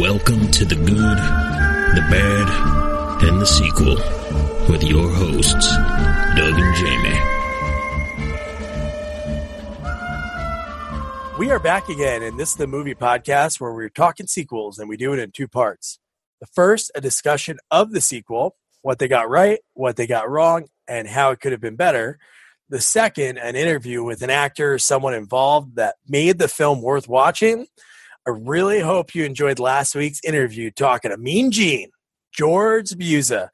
Welcome to the good, the bad, and the sequel with your hosts, Doug and Jamie. We are back again, and this is the movie podcast where we're talking sequels, and we do it in two parts. The first, a discussion of the sequel, what they got right, what they got wrong, and how it could have been better. The second, an interview with an actor, or someone involved that made the film worth watching. I really hope you enjoyed last week's interview talking to Mean Gene, George Buza.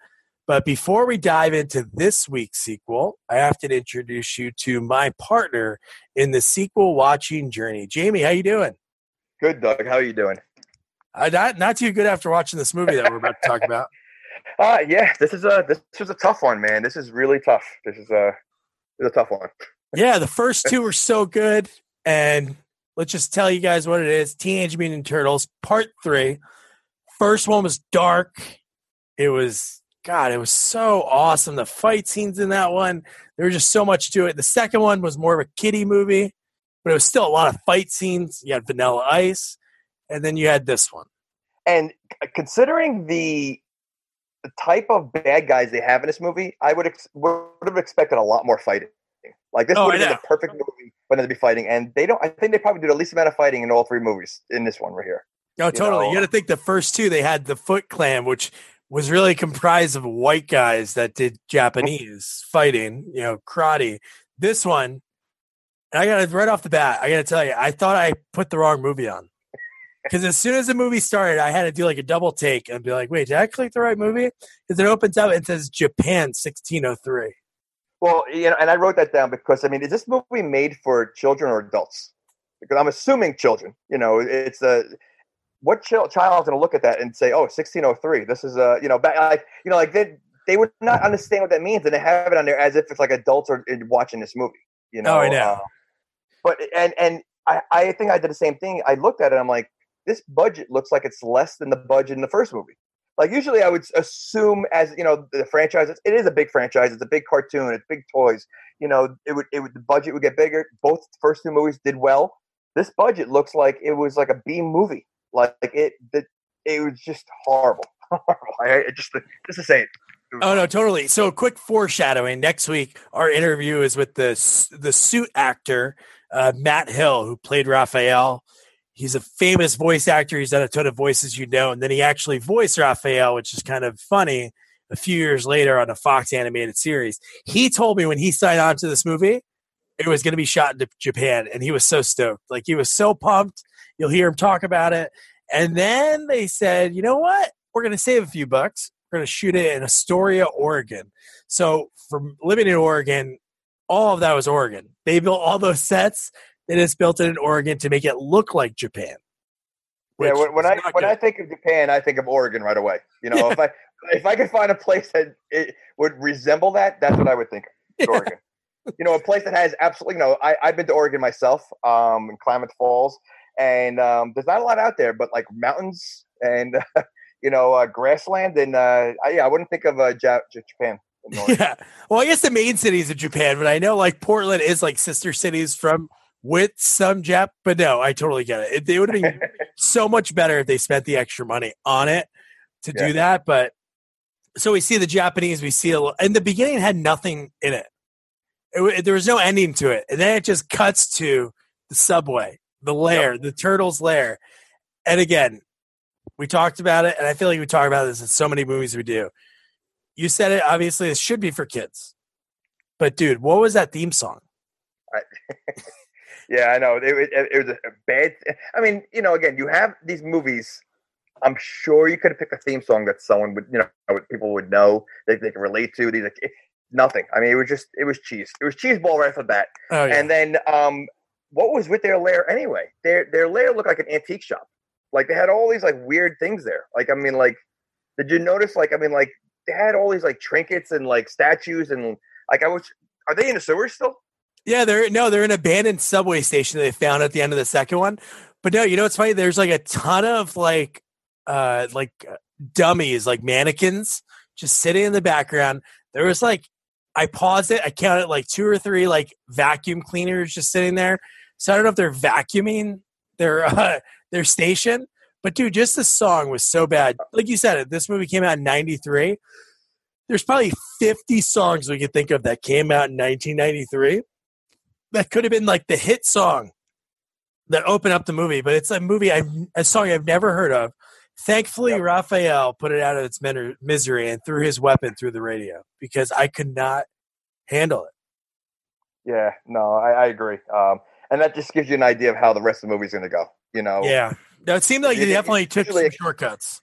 But before we dive into this week's sequel, I have to introduce you to my partner in the sequel watching journey. Jamie, how you doing? Good, Doug. How are you doing? Uh, not not too good after watching this movie that we're about to talk about. Uh, yeah, this is a this was a tough one, man. This is really tough. This is a this is a tough one. yeah, the first two were so good, and let's just tell you guys what it is: Teenage Mutant Turtles Part Three. First one was dark. It was God. It was so awesome. The fight scenes in that one. There was just so much to it. The second one was more of a kiddie movie, but it was still a lot of fight scenes. You had Vanilla Ice, and then you had this one. And considering the the type of bad guys they have in this movie, I would ex- would have expected a lot more fighting. Like this Oh, would have been the perfect movie for them to be fighting, and they don't. I think they probably do the least amount of fighting in all three movies in this one right here. Oh, no, totally. know, you got to think the first two they had the Foot Clan, which was really comprised of white guys that did Japanese fighting, you know, karate. This one, and I got to right off the bat, I got to tell you, I thought I put the wrong movie on because as soon as the movie started, I had to do like a double take and be like, "Wait, did I click the right movie?" Because it opens up and says Japan 1603. Well, you know, and I wrote that down because I mean, is this movie made for children or adults? Because I'm assuming children. You know, it's a what chil- child is going to look at that and say, "Oh, 1603. This is a you know, back, like you know, like they they would not understand what that means, and they have it on there as if it's like adults are watching this movie. You know, Oh, I know. uh, but and and I I think I did the same thing. I looked at it. I'm like, this budget looks like it's less than the budget in the first movie. Like usually, I would assume as you know the franchise. It is a big franchise. It's a big cartoon. It's big toys. You know, it would it would the budget would get bigger. Both first two movies did well. This budget looks like it was like a B movie. Like it the, it was just horrible. Horrible. I, I just just to say it. Oh no, totally. So, quick foreshadowing. Next week, our interview is with the the suit actor uh, Matt Hill, who played Raphael. He's a famous voice actor. He's done a ton of voices, you know, and then he actually voiced Raphael, which is kind of funny. A few years later, on a Fox animated series, he told me when he signed on to this movie, it was going to be shot in Japan, and he was so stoked. Like he was so pumped. You'll hear him talk about it. And then they said, you know what? We're going to save a few bucks. We're going to shoot it in Astoria, Oregon. So, from living in Oregon, all of that was Oregon. They built all those sets. They just built in Oregon to make it look like Japan. Yeah, when, I when good. I think of Japan, I think of Oregon right away. You know, if I if I could find a place that it would resemble that, that's what I would think. Of, Oregon. You know, a place that has absolutely you know. I, I've been to Oregon myself, um, in Klamath Falls, and um, there's not a lot out there, but like mountains and you know uh, grassland, and uh, I, yeah, I wouldn't think of uh, J- Japan. yeah. Well, I guess the main cities of Japan, but I know like Portland is like sister cities from with some Jap. But no, I totally get it. it they would have been so much better if they spent the extra money on it to Yeah. do that. But so we see the Japanese, we see a little, and the beginning had nothing in it. It there was no ending to it, and then it just cuts to the subway, the lair, the turtles' lair, and again, we talked about it, and I feel like we talk about this in so many movies we do. You said it. Obviously, this should be for kids, but dude, what was that theme song? Yeah, I know. It, it, it was a bad. I mean, you know, again, you have these movies. I'm sure you could have picked a theme song that someone would, you know, people would know that they could relate to. These like nothing. I mean, it was just it was cheese. It was cheese ball right off the bat. Oh yeah, And then, um, what was with their lair anyway? Their their lair looked like an antique shop. Like they had all these like weird things there. Like I mean, like did you notice? Like I mean, like they had all these like trinkets and like statues and like I was. Are they in the sewers still? Yeah, they're no, they're an abandoned subway station they found at the end of the second one. But no, you know what's funny? There's like a ton of like uh like uh, dummies, like mannequins just sitting in the background. There was like I paused it, I counted like two or three like vacuum cleaners just sitting there. So I don't know if they're vacuuming their uh their station, But dude, just the song was so bad. Like you said, this movie came out in '93. There's probably 50 songs we could think of that came out in 1993 that could have been like the hit song that opened up the movie. But it's a movie, I've, a song I've never heard of. Thankfully, Yep. Raphael put it out of its misery and threw his weapon through the radio because I could not handle it. Yeah, no, I, I agree. Um, and that just gives you an idea of how the rest of the movie's going to go. You know, Yeah. No, it seemed like It- he it- definitely took some shortcuts.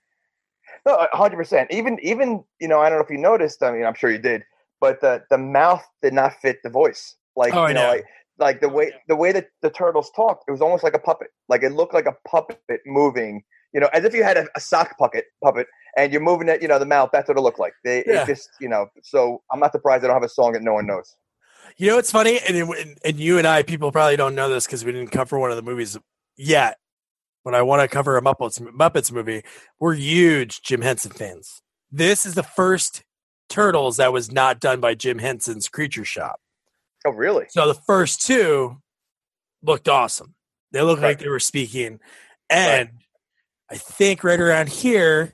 no, hundred percent. Even even you know, I don't know if you noticed. I mean, I'm sure you did, but the the mouth did not fit the voice. Like Oh, I you know, know. like like the way the way that the turtles talked, it was almost like a puppet. Like it looked like a puppet moving. You know, as if you had a, a sock puppet puppet and you're moving it. You know, the mouth. That's what it looked like. They Yeah. it just you know. So I'm not surprised they don't have a song that no one knows. You know it's funny, and and- and you and I, people probably don't know this because we didn't cover one of the movies yet. But I want to cover a Muppets Muppets movie. We're huge Jim Henson fans. This is the first Turtles that was not done by Jim Henson's Creature Shop. Oh, really? So the first two looked awesome. They looked like they were speaking, and I think right around here,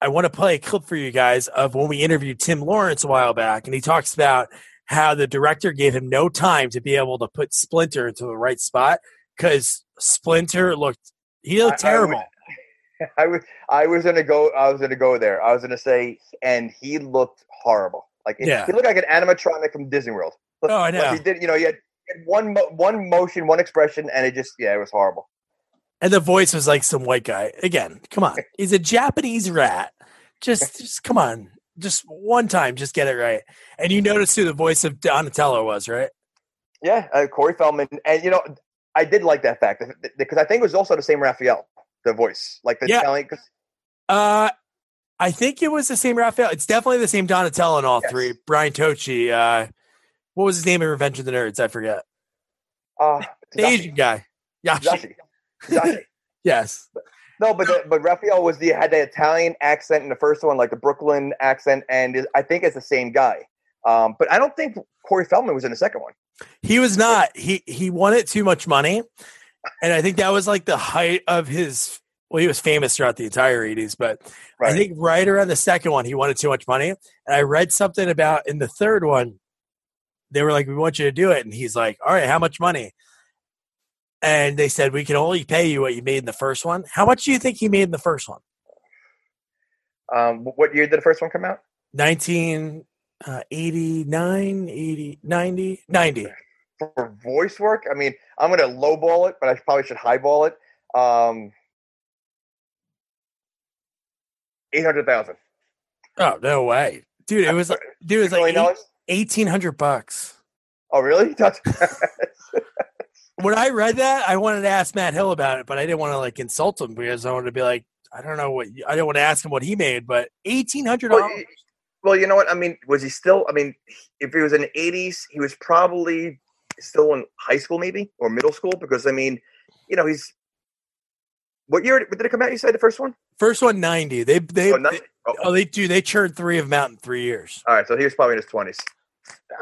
I want to play a clip for you guys of when we interviewed Tim Lawrence a while back, and he talks about how the director gave him no time to be able to put Splinter into the right spot because Splinter looked he looked I- terrible. I was I was gonna go I was gonna go there. I was gonna say, and he looked horrible. Like Yeah. he looked like an animatronic from Disney World. Oh, I know. he did. You know, he had, he had one mo- one motion, one expression, and it just yeah, it was horrible. And the voice was like some white guy. Again, come on. He's a Japanese rat. Just, just come on. Just one time, just get it right. And you noticed who the voice of Donatello was, right? Yeah, uh, Corey Feldman, and you know, I did like that fact because I think it was also the same Raphael, the voice, like the Yeah. Italian. 'cause- Uh, I think it was the same Raphael. It's definitely the same Donatello in all Yes. three. Brian Tochi. Uh, what was his name in Revenge of the Nerds? I forget. Uh, The Asian guy. Yashi. Zashi. Yes. No, but the, but Raphael was the had the Italian accent in the first one, like the Brooklyn accent, and is, I think it's the same guy. Um, but I don't think Corey Feldman was in the second one. He was not. He he wanted too much money, and I think that was like the height of his. Well, he was famous throughout the entire '80s, but I think right around the second one, he wanted too much money. And I read something about in the third one, they were like, "We want you to do it," and he's like, "All right, how much money?" And they said, "We can only pay you what you made in the first one." How much do you think he made in the first one? Um, what year did the first one come out? 1989, 80, 90, 90. For voice work, I mean, I'm going to lowball it, but I probably should highball it. Um, Eight hundred thousand. Oh no way, dude! It was like, dude, it was like Million dollars? Eighteen hundred bucks. Oh, really? When I read that, I wanted to ask Matt Hill about it, but I didn't want to like insult him because I wanted to be like, I don't know what I didn't want to ask him what he made, but eighteen hundred well, dollars. well, you know what? I mean, was he still? I mean, if he was in the '80s, he was probably still in high school, maybe or middle school, because I mean, you know, he's. What year did it come out? You said the first one? First one ninety. They they Oh, nothing. Oh, oh they do they churned three of them out in three years. all right, so he was probably in his twenties.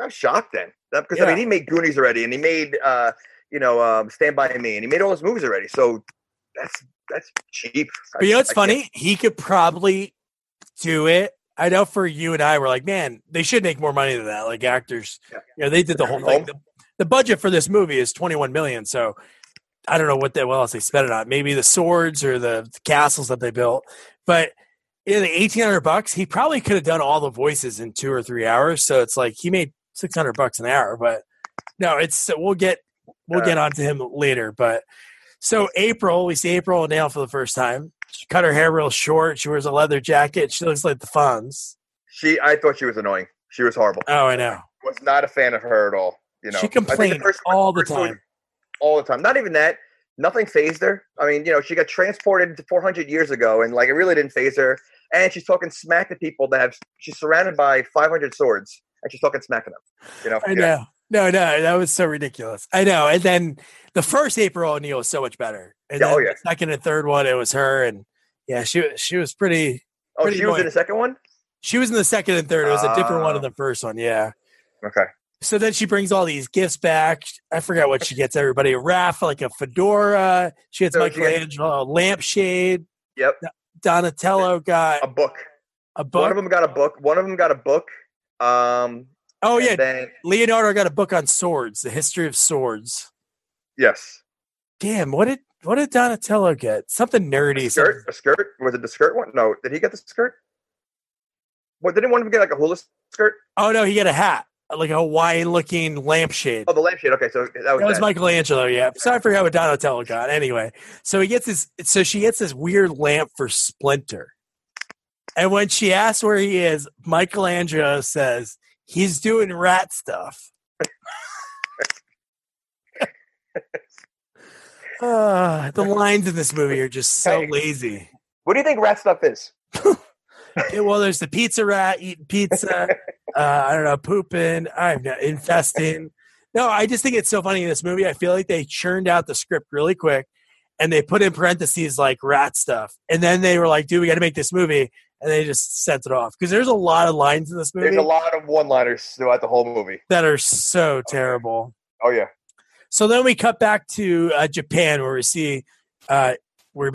I'm shocked then, because I mean, he made Goonies already, and he made, uh, you know, um, Stand by Me, and he made all his movies already. So that's that's cheap. But you know what's I can't- funny? He could probably do it. I know for you and I, we're like, man, they should make more money than that. Like actors, Yeah. you know, they did the whole thing. The, the budget for this movie is twenty one million, so I don't know what they well else they spent it on. Maybe the swords or the castles that they built. But in the eighteen hundred bucks, he probably could have done all the voices in two or three hours. So it's like he made six hundred bucks an hour. But no, it's we'll get we'll get onto him later. But so April, we see April O'Neil for the first time. She cut her hair real short. She wears a leather jacket. She looks like the Fonz. She, I thought she was annoying. She was horrible. Oh, I know. Was not a fan of her at all. You know, she think the complained all the time. all the time. Not even that. Nothing phased her. I mean, you know, she got transported to 400 years ago, and like it really didn't phase her. And she's talking smack to people that have. She's surrounded by 500 swords, and she's talking smack to them. You know, I Yeah. know. No, no, that was so ridiculous. I know. And then the first April O'Neil was so much better. And Yeah, oh, yeah. the second and third one, it was her. And yeah, she was she was pretty. Oh, pretty she was in the second one. She was in the second and third. It was a different one in ah. the first one. Yeah. Okay. So then she brings all these gifts back. I forgot what she gets everybody. A raft, like a fedora. She gets So Michelangelo a lampshade. Yep, Donatello got a book. a One of them got a book. One of them got a book. Um, Oh yeah, Then Leonardo got a book on swords, the history of swords. yes, Damn, what did what did Donatello get? Something nerdy. a skirt. A skirt. Was it the skirt one? No. Did he get the skirt? What didn't one of them get like a hula skirt? Oh no, he got a hat, like a Hawaiian looking lampshade. Oh, the lampshade. Okay, so that was, That was that. Michelangelo, yeah. So I forgot what Donatello got. Anyway, so he gets this. So she gets this weird lamp for Splinter, and when she asks where he is, Michelangelo says he's doing rat stuff. Ah, the lines in this movie are just so Hey. lazy. What do you think rat stuff is? Yeah, well, there's the pizza rat eating pizza. Uh, I don't know, pooping. I'm not infesting. No, I just think it's so funny in this movie. I feel like they churned out the script really quick, and they put in parentheses like rat stuff, and then they were like, "Dude, we got to make this movie," and they just sent it off because there's a lot of lines in this movie There's a lot of one-liners throughout the whole movie. that are so terrible. Oh yeah. So then we cut back to uh, Japan, where we see uh, we're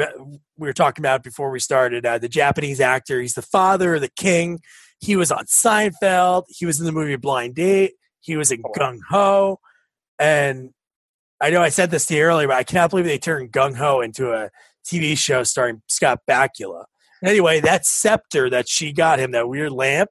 we were talking about before we started uh, the Japanese actor. He's the father of the king. He was on Seinfeld. He was in the movie Blind Date. He was in Oh. Gung Ho, and I know I said this to you earlier, but I cannot believe they turned Gung Ho into a TV show starring Scott Bakula. Anyway, that scepter that she got him, that weird lamp,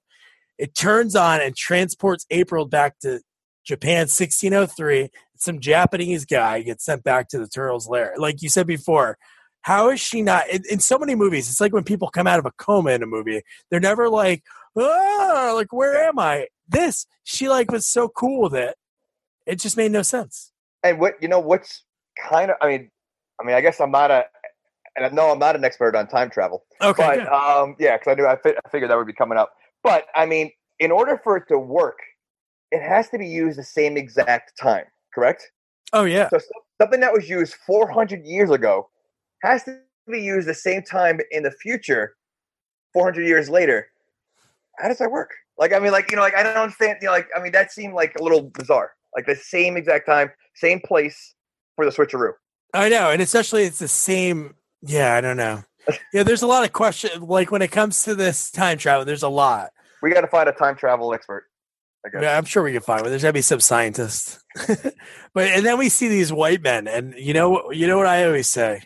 it turns on and transports April back to Japan, 1603 some Japanese guy gets sent back to the turtle's lair. Like you said before, how is she not in, in so many movies? It's like when people come out of a coma in a movie, they're never like, ah, like where am I? This she like was so cool with it. It just made no sense. And what you know? What's kind of? I mean, I mean, I guess I'm not a, and I know I'm not an expert on time travel, Okay, but good. um, yeah, because I knew I, fi- I figured that would be coming up. But I mean, in order for it to work, it has to be used the same exact time, correct? oh yeah, So something that was used 400 years ago has to be used the same time in the future, 400 years later. How does that work? Like, I mean, like you know, like I don't understand. You know, like I mean, that seemed like a little bizarre. Like the same exact time, same place for the switcheroo. I know, and especially it's the same. Yeah, I don't know. Yeah, there's a lot of question. Like when it comes to this time travel, there's a lot. We got to find a time travel expert. I guess. Yeah, I'm sure we can find one. There's gotta be some scientists. but and then we see these white men, and you know what you know what I always say?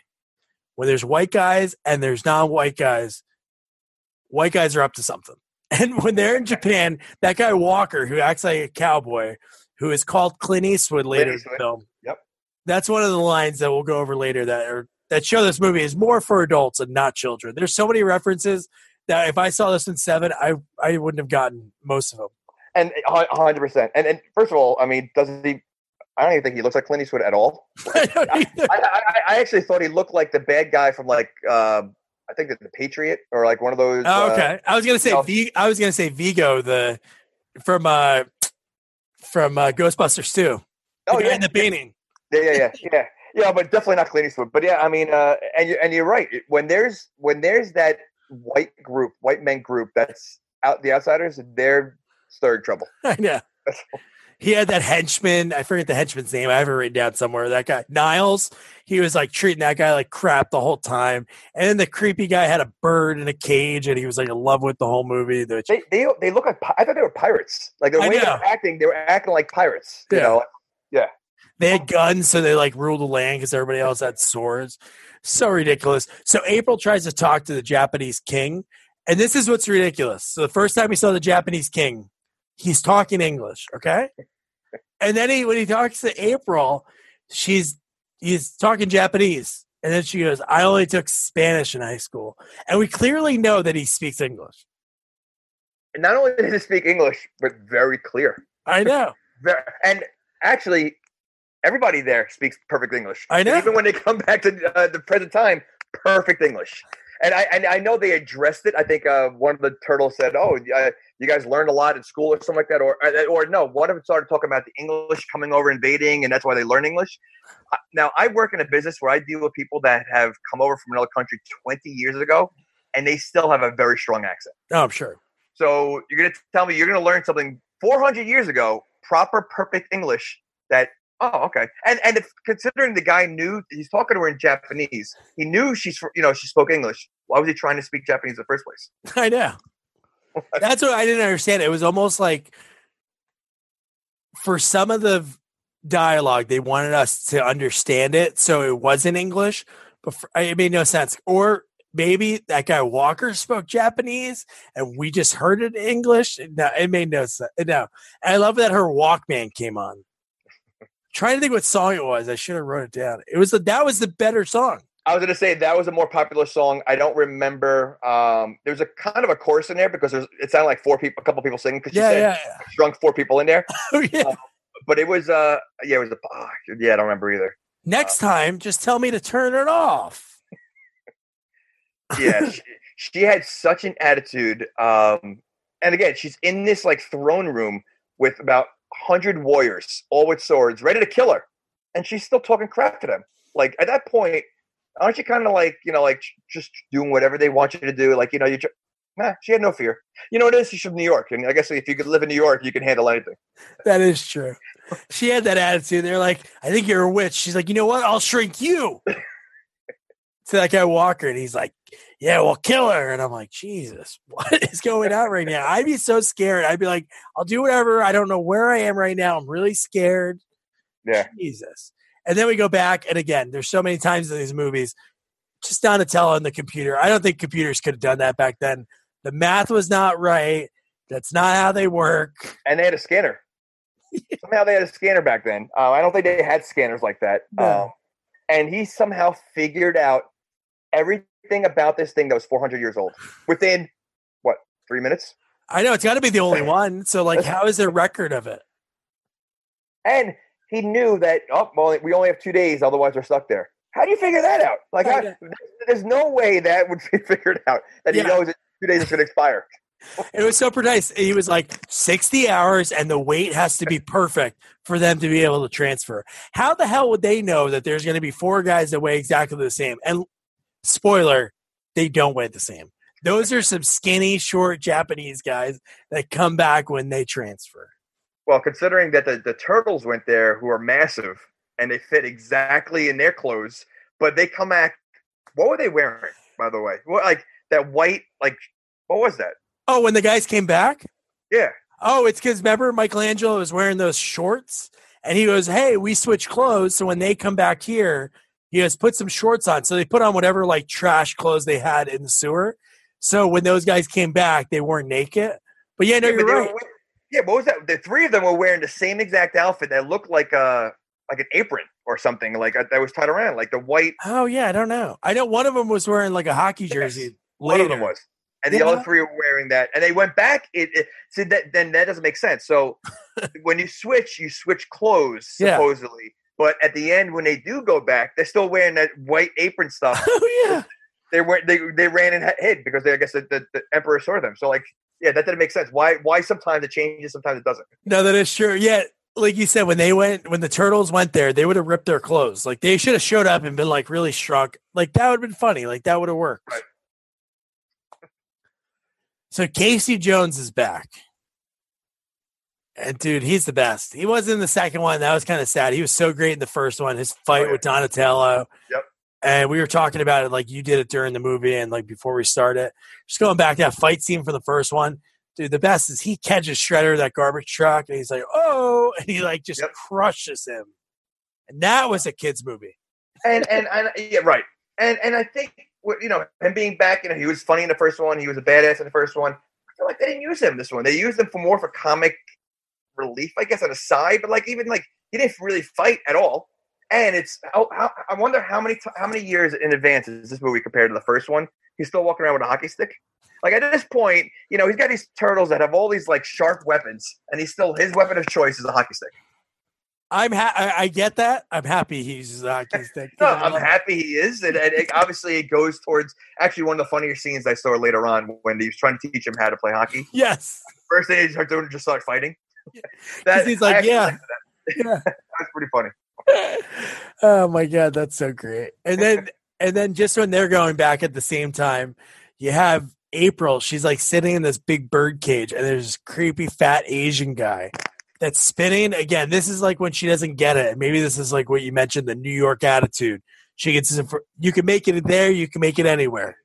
When there's white guys and there's non-white guys, white guys are up to something. And when they're in Japan, that guy Walker, who acts like a cowboy, who is called Clint Eastwood later in the film. Yep. That's one of the lines that we'll go over later that are that show this movie is more for adults and not children. There's so many references that if I saw this in seven, I I wouldn't have gotten most of them. And hundred percent. And and first of all, I mean, doesn't he? I don't even think he looks like Clint Eastwood at all. I. I, I, I actually thought he looked like the bad guy from like um, I think that the Patriot or like one of those. Oh, uh, okay. I was gonna say no. v- I was gonna say Vigo the from uh from uh, Ghostbusters II. Oh yeah, in the painting. yeah, yeah, yeah, yeah, yeah, but definitely not Clint Eastwood. But yeah, I mean, uh, and you and you're right. When there's when there's that white group, white men group that's out the outsiders, they're stirring trouble. I know. He had that henchman. I forget the henchman's name. I have it written down somewhere. That guy Niles. He was like treating that guy like crap the whole time. And then the creepy guy had a bird in a cage, and he was like in love with the whole movie. Which They they they look like I thought they were pirates. Like the way they were acting, they were acting like pirates. You Yeah. know, they had guns, so they like ruled the land because everybody else had swords. So ridiculous. So April tries to talk to the Japanese king, and this is what's ridiculous. So the first time we saw the Japanese king, he's talking English, okay? And then he when he talks to April, she's he's talking Japanese. And then she goes, I only took Spanish in high school. And we clearly know that he speaks English. And not only does he speak English, but very clear. I know. And actually, everybody there speaks perfect English. I And know. even when they come back to uh, the present time, perfect English. And I and I know they addressed it. I think uh, one of the turtles said, "Oh, uh, you guys learned a lot in school or something like that," or uh, or no, one of them started talking about the English coming over invading, and that's why they learn English. Uh, Now, I work in a business where I deal with people that have come over from another country 20 years ago, and they still have a very strong accent. Oh, I'm sure. So you're going to tell me you're going to learn something 400 years ago proper, perfect English that oh okay, and and if, considering the guy knew he's talking to her in Japanese, he knew she's you know she spoke English. Why was he trying to speak Japanese in the first place? I know. That's what I didn't understand. It was almost like for some of the dialogue, they wanted us to understand it, so it was in English, but for, it made no sense. Or maybe that guy Walker spoke Japanese and we just heard it in English. No, it made no sense. No, and I love that her Walkman came on. Trying to think what song it was. I should have wrote it down. It was the, that was the better song. I was going to say that was a more popular song. I don't remember. Um, there was a kind of a chorus in there because there's, it sounded like four people, a couple people singing. Because Yeah, said yeah, drunk four people in there. yeah. Oh, yeah. But it was, uh, yeah, it was a. Oh, yeah, I don't remember either. Next time, just tell me to turn it off. Yeah, she, she had such an attitude. Um, and again, she's in this like throne room with about hundred warriors, all with swords, ready to kill her, and she's still talking crap to them. Like at that point, aren't you kind of like you know like just doing whatever they want you to do? Like you know you. Tr- Nah, she had no fear. You know what it is? She's from New York, and I guess if you could live in New York, you can handle anything. That is true. She had that attitude. They're like, I think you're a witch. She's like, you know what? I'll shrink you. to that guy Walker, and he's like, Yeah, well, kill her. And I'm like, Jesus, what is going on right now? I'd be so scared. I'd be like, I'll do whatever. I don't know where I am right now. I'm really scared. Yeah. Jesus. And then we go back, and again, there's so many times in these movies, just Donatello on the computer. I don't think computers could have done that back then. The math was not right. That's not how they work. and they had a scanner. somehow they had a scanner back then. Uh, I don't think they had scanners like that. No. Um, and he somehow figured out everything about this thing that was 400 years old within what three minutes. I know it's got to be the only one. So, like, how is there record of it? And he knew that oh well, we only have two days, otherwise we're stuck there. How do you figure that out? Like, how, there's no way that would be figured out. That he Yeah. knows that two days is going to expire. It was so precise. He was like 60 hours, and the weight has to be perfect for them to be able to transfer. How the hell would they know that there's going to be four guys that weigh exactly the same? And spoiler, they don't weigh the same. Those are some skinny, short Japanese guys that come back when they transfer. Well, considering that the, the turtles went there, who are massive and they fit exactly in their clothes, but they come back. What were they wearing, by the way? What like that white? Like what was that? Oh, when the guys came back? Yeah, Oh, it's because remember Michelangelo was wearing those shorts, and he goes, "Hey, we switch clothes, so when they come back here, he goes, put some shorts on." So they put on whatever like trash clothes they had in the sewer. So when those guys came back, they weren't naked. But yeah, no, yeah, you're were right. yeah, what was that? The three of them were wearing the same exact outfit that looked like a like an apron or something, like uh, that was tied around, like the white. Oh yeah, I don't know. I know one of them was wearing like a hockey jersey. One of them was, and the Yeah. other three were wearing that, and they went back. It, it see that then that doesn't make sense. So when you switch, you switch clothes Yeah. But at the end when they do go back, they're still wearing that white apron stuff. Oh yeah. they were they they ran and hid because they, I guess the, the, the emperor saw them. So like, yeah, that didn't make sense. Why why sometimes it changes, sometimes it doesn't. No, that is true. Yeah, like you said, when they went, when the turtles went there, they would have ripped their clothes. Like they should have showed up and been like really shrunk. Like that would have been funny. Like that would have worked. Right. So Casey Jones is back. And dude, he's the best. He was in the second one. That was kind of sad. He was so great in the first one. His oh, fight yeah. with Donatello. Yep. And we were talking about it like you did it during the movie and like before we started. Just going back to that fight scene from the first one. Dude, the best is he catches Shredder, that garbage truck, and he's like, oh, and he like just Yep. crushes him. And that was a kid's movie. and and and uh, yeah, right. And and I think what- you know him being back. You know, he was funny in the first one. He was a badass in the first one. I feel like they didn't use him this one. They used him for more for comic relief, I guess, on the side. But like even like he didn't really fight at all. And it's how, how, I wonder how many t- how many years in advance is this movie compared to the first one? He's still walking around with a hockey stick. Like at this point, you know, he's got these turtles that have all these like sharp weapons, and he's still his weapon of choice is a hockey stick. I'm ha- I, I get that. I'm happy he's a hockey stick. No, I'm happy he is, and, and it, obviously it goes towards actually one of the funnier scenes I saw later on when he was trying to teach him how to play hockey. Yes. First thing he started doing, just start fighting. Because he's like, yeah. that. Yeah. That's pretty funny. oh my god, that's so great. And then and then just when they're going back at the same time, you have April. She's like sitting in this big bird cage, and there's this creepy fat Asian guy that's spinning. Again, this is like when she doesn't get it. Maybe this is like what you mentioned, the New York attitude. She gets you can make it there, you can make it anywhere.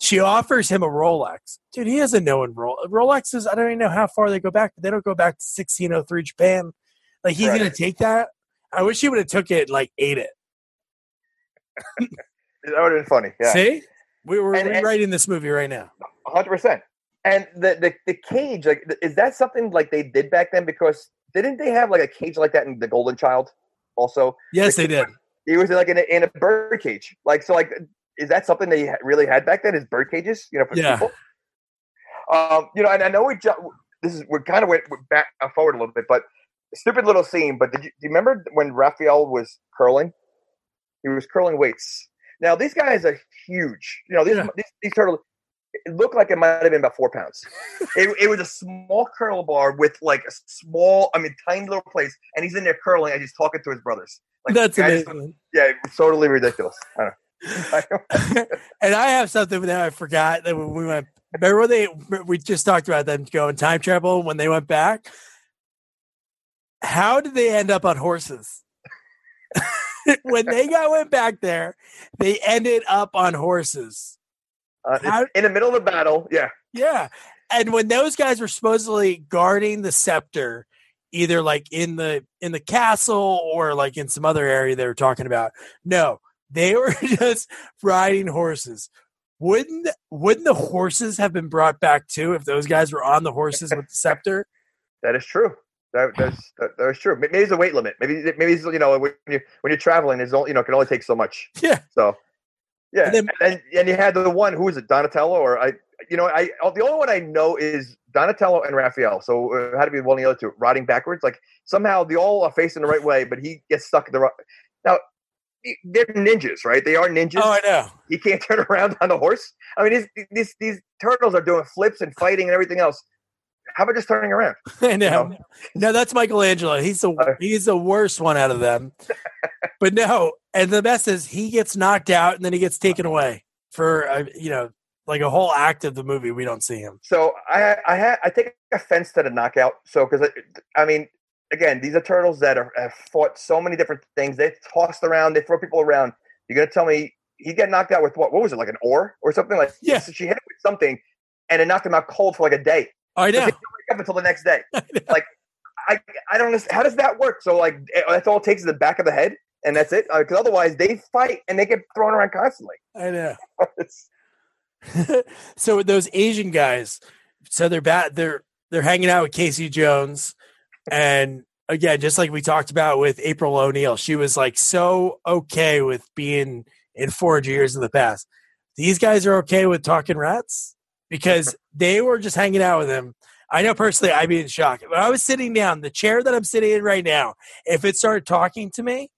She offers him a Rolex. Dude, he doesn't know in Rolex. Rolexes, I don't even know how far they go back, but they don't go back to 1603 Japan. Like he's Right. gonna take that. I wish he would have took it, and, like ate it. That would have been funny. Yeah. See, we were And- and- rewriting this movie right now. hundred percent. And the, the the cage, like, is that something like they did back then? Because didn't they have like a cage like that in the Golden Child? Also, Yes, they did. he was like in a, in a bird cage. Like, so, like, is that something they really had back then? Is bird cages? You know, for Yeah. people. Um, you know, and I know we ju- this is we're kind of went back uh, forward a little bit, but stupid little scene. But did you, do you remember when Raphael was curling? He was curling weights. Now these guys are huge. You know, these Yeah. these, these turtles. It looked like it might have been about four pounds. it, it was a small curl bar with like a small, I mean, tiny little place, and he's in there curling and he's talking to his brothers. Like, That's amazing. Yeah, it was totally ridiculous. I don't know. I don't- and I have something that I forgot that when we went. Remember when they we just talked about them going time travel when they went back. How did they end up on horses? when they got went back there, they ended up on horses. Uh, How- in the middle of the battle, yeah. Yeah. And when those guys were supposedly guarding the scepter, either like in the in the castle or like in some other area they were talking about, no, they were just riding horses. Wouldn't wouldn't the horses have been brought back too if those guys were on the horses with the scepter? That is true. That, that's that, that is true. Maybe there's a weight limit. Maybe maybe it's, you know when you when you're traveling, there's only you know it can only take so much. Yeah. So yeah, And and then- and, you had the one who was it Donatello or I you know I the only one I know is Donatello and Raphael. So uh, it had to be one of the other two riding backwards. Like somehow they all are facing the right way, but he gets stuck in the right. Now they're ninjas, right? They are ninjas. Oh, I know. he can't turn around on the horse. I mean, these these these turtles are doing flips and fighting and everything else. How about just turning around? I know. know? No, that's Michelangelo. He's the Uh, he's the worst one out of them. but no, and the best is he gets knocked out and then he gets taken away for uh, you know like a whole act of the movie. We don't see him. So I I ha- I take offense to the knockout. So because I, I mean, again, these are turtles that are, have fought so many different things. They tossed around, they throw people around. You're gonna tell me he get knocked out with what? What was it like an oar or something like? Yeah. So she hit him with something, and it knocked him out cold for like a day. I know. he wake up until the next day. Like I I don't understand. How does that work? So like that's all it takes is the back of the head, and that's it. Uh, because otherwise, they fight and they get thrown around constantly. I know. So with those Asian guys, so they're bad. They're they're hanging out with Casey Jones, and again, just like we talked about with April O'Neil, she was like so okay with being in 400 years in the past. These guys are okay with talking rats because they were just hanging out with him. I know personally, I'd be in shock. When I was sitting down, the chair that I'm sitting in right now, if it started talking to me,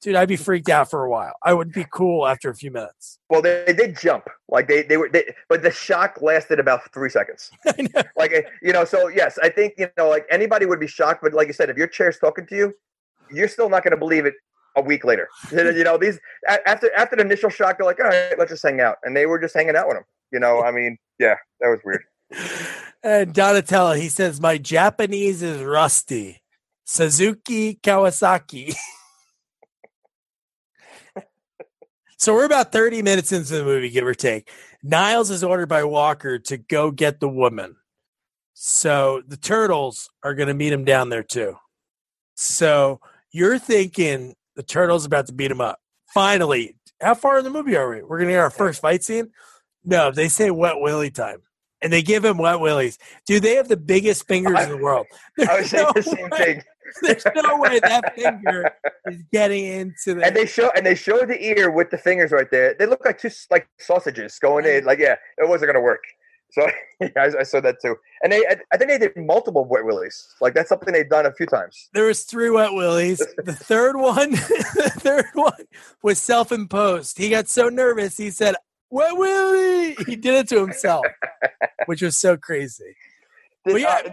dude, I'd be freaked out for a while. I would be cool after a few minutes. well, they, they did jump. Like they they were, they, but the shock lasted about three seconds. Like eh, you know so yes i think you know like anybody would be shocked but like you said if your chair's talking to you you're still not going to believe it a week later you know these after after the initial shock they're like all right let's just hang out and they were just hanging out with him you know i mean yeah that was weird And Donatello, he says, My Japanese is rusty. Suzuki Kawasaki. So we're about 30 minutes into the movie, give or take. Niles is ordered by Walker to go get the woman. So the turtles are going to meet him down there too. So you're thinking the turtles about to beat him up. Finally, how far in the movie are we? We're going to get our first fight scene? No, they say wet willy time. And they give him wet willies. Dude, they have the biggest fingers in the world. i was saying no the same way- thing There's no way that finger is getting into the. and they show and they show the ear with the fingers right there they look like two like sausages going in like yeah it wasn't going to work so yeah, I, I saw that too and they I, I think they did multiple wet willies like that's something they've done a few times there was three wet willies. The third one, the third one was self-imposed. He got so nervous, he said, "Wet willy." He did it to himself, which was so crazy. Did, yeah. uh,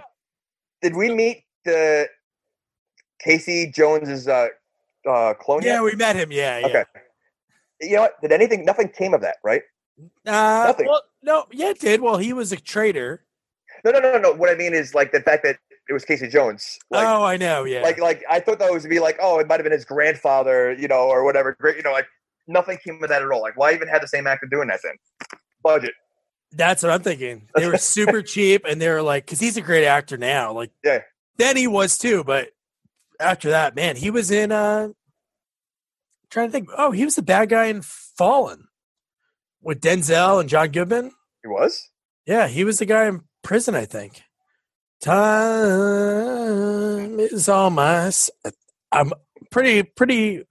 did we meet the Casey Jones's uh, uh, clone Yeah, yet? we met him. Yeah, yeah. Okay. You know what? Did anything? Nothing came of that, right? Uh, Nothing. well, no, yeah, it did. Well, he was a traitor. No, no, no, no, no. What I mean is like the fact that it was Casey Jones. Like, oh, I know. Yeah. like like I thought that was to be like, oh, it might have been his grandfather, you know, or whatever. Great, you know, like nothing came of that at all. Like, why even have the same actor doing that then? Budget. That's what I'm thinking. They were super cheap, and they were like, because he's a great actor now. Like, Yeah. then he was too, but after that, man, he was in. uh Trying to think. Oh, he was the bad guy in Fallen with Denzel and John Goodman. He was. Yeah, he was the guy in prison. I think. Time is all my. I'm pretty, pretty,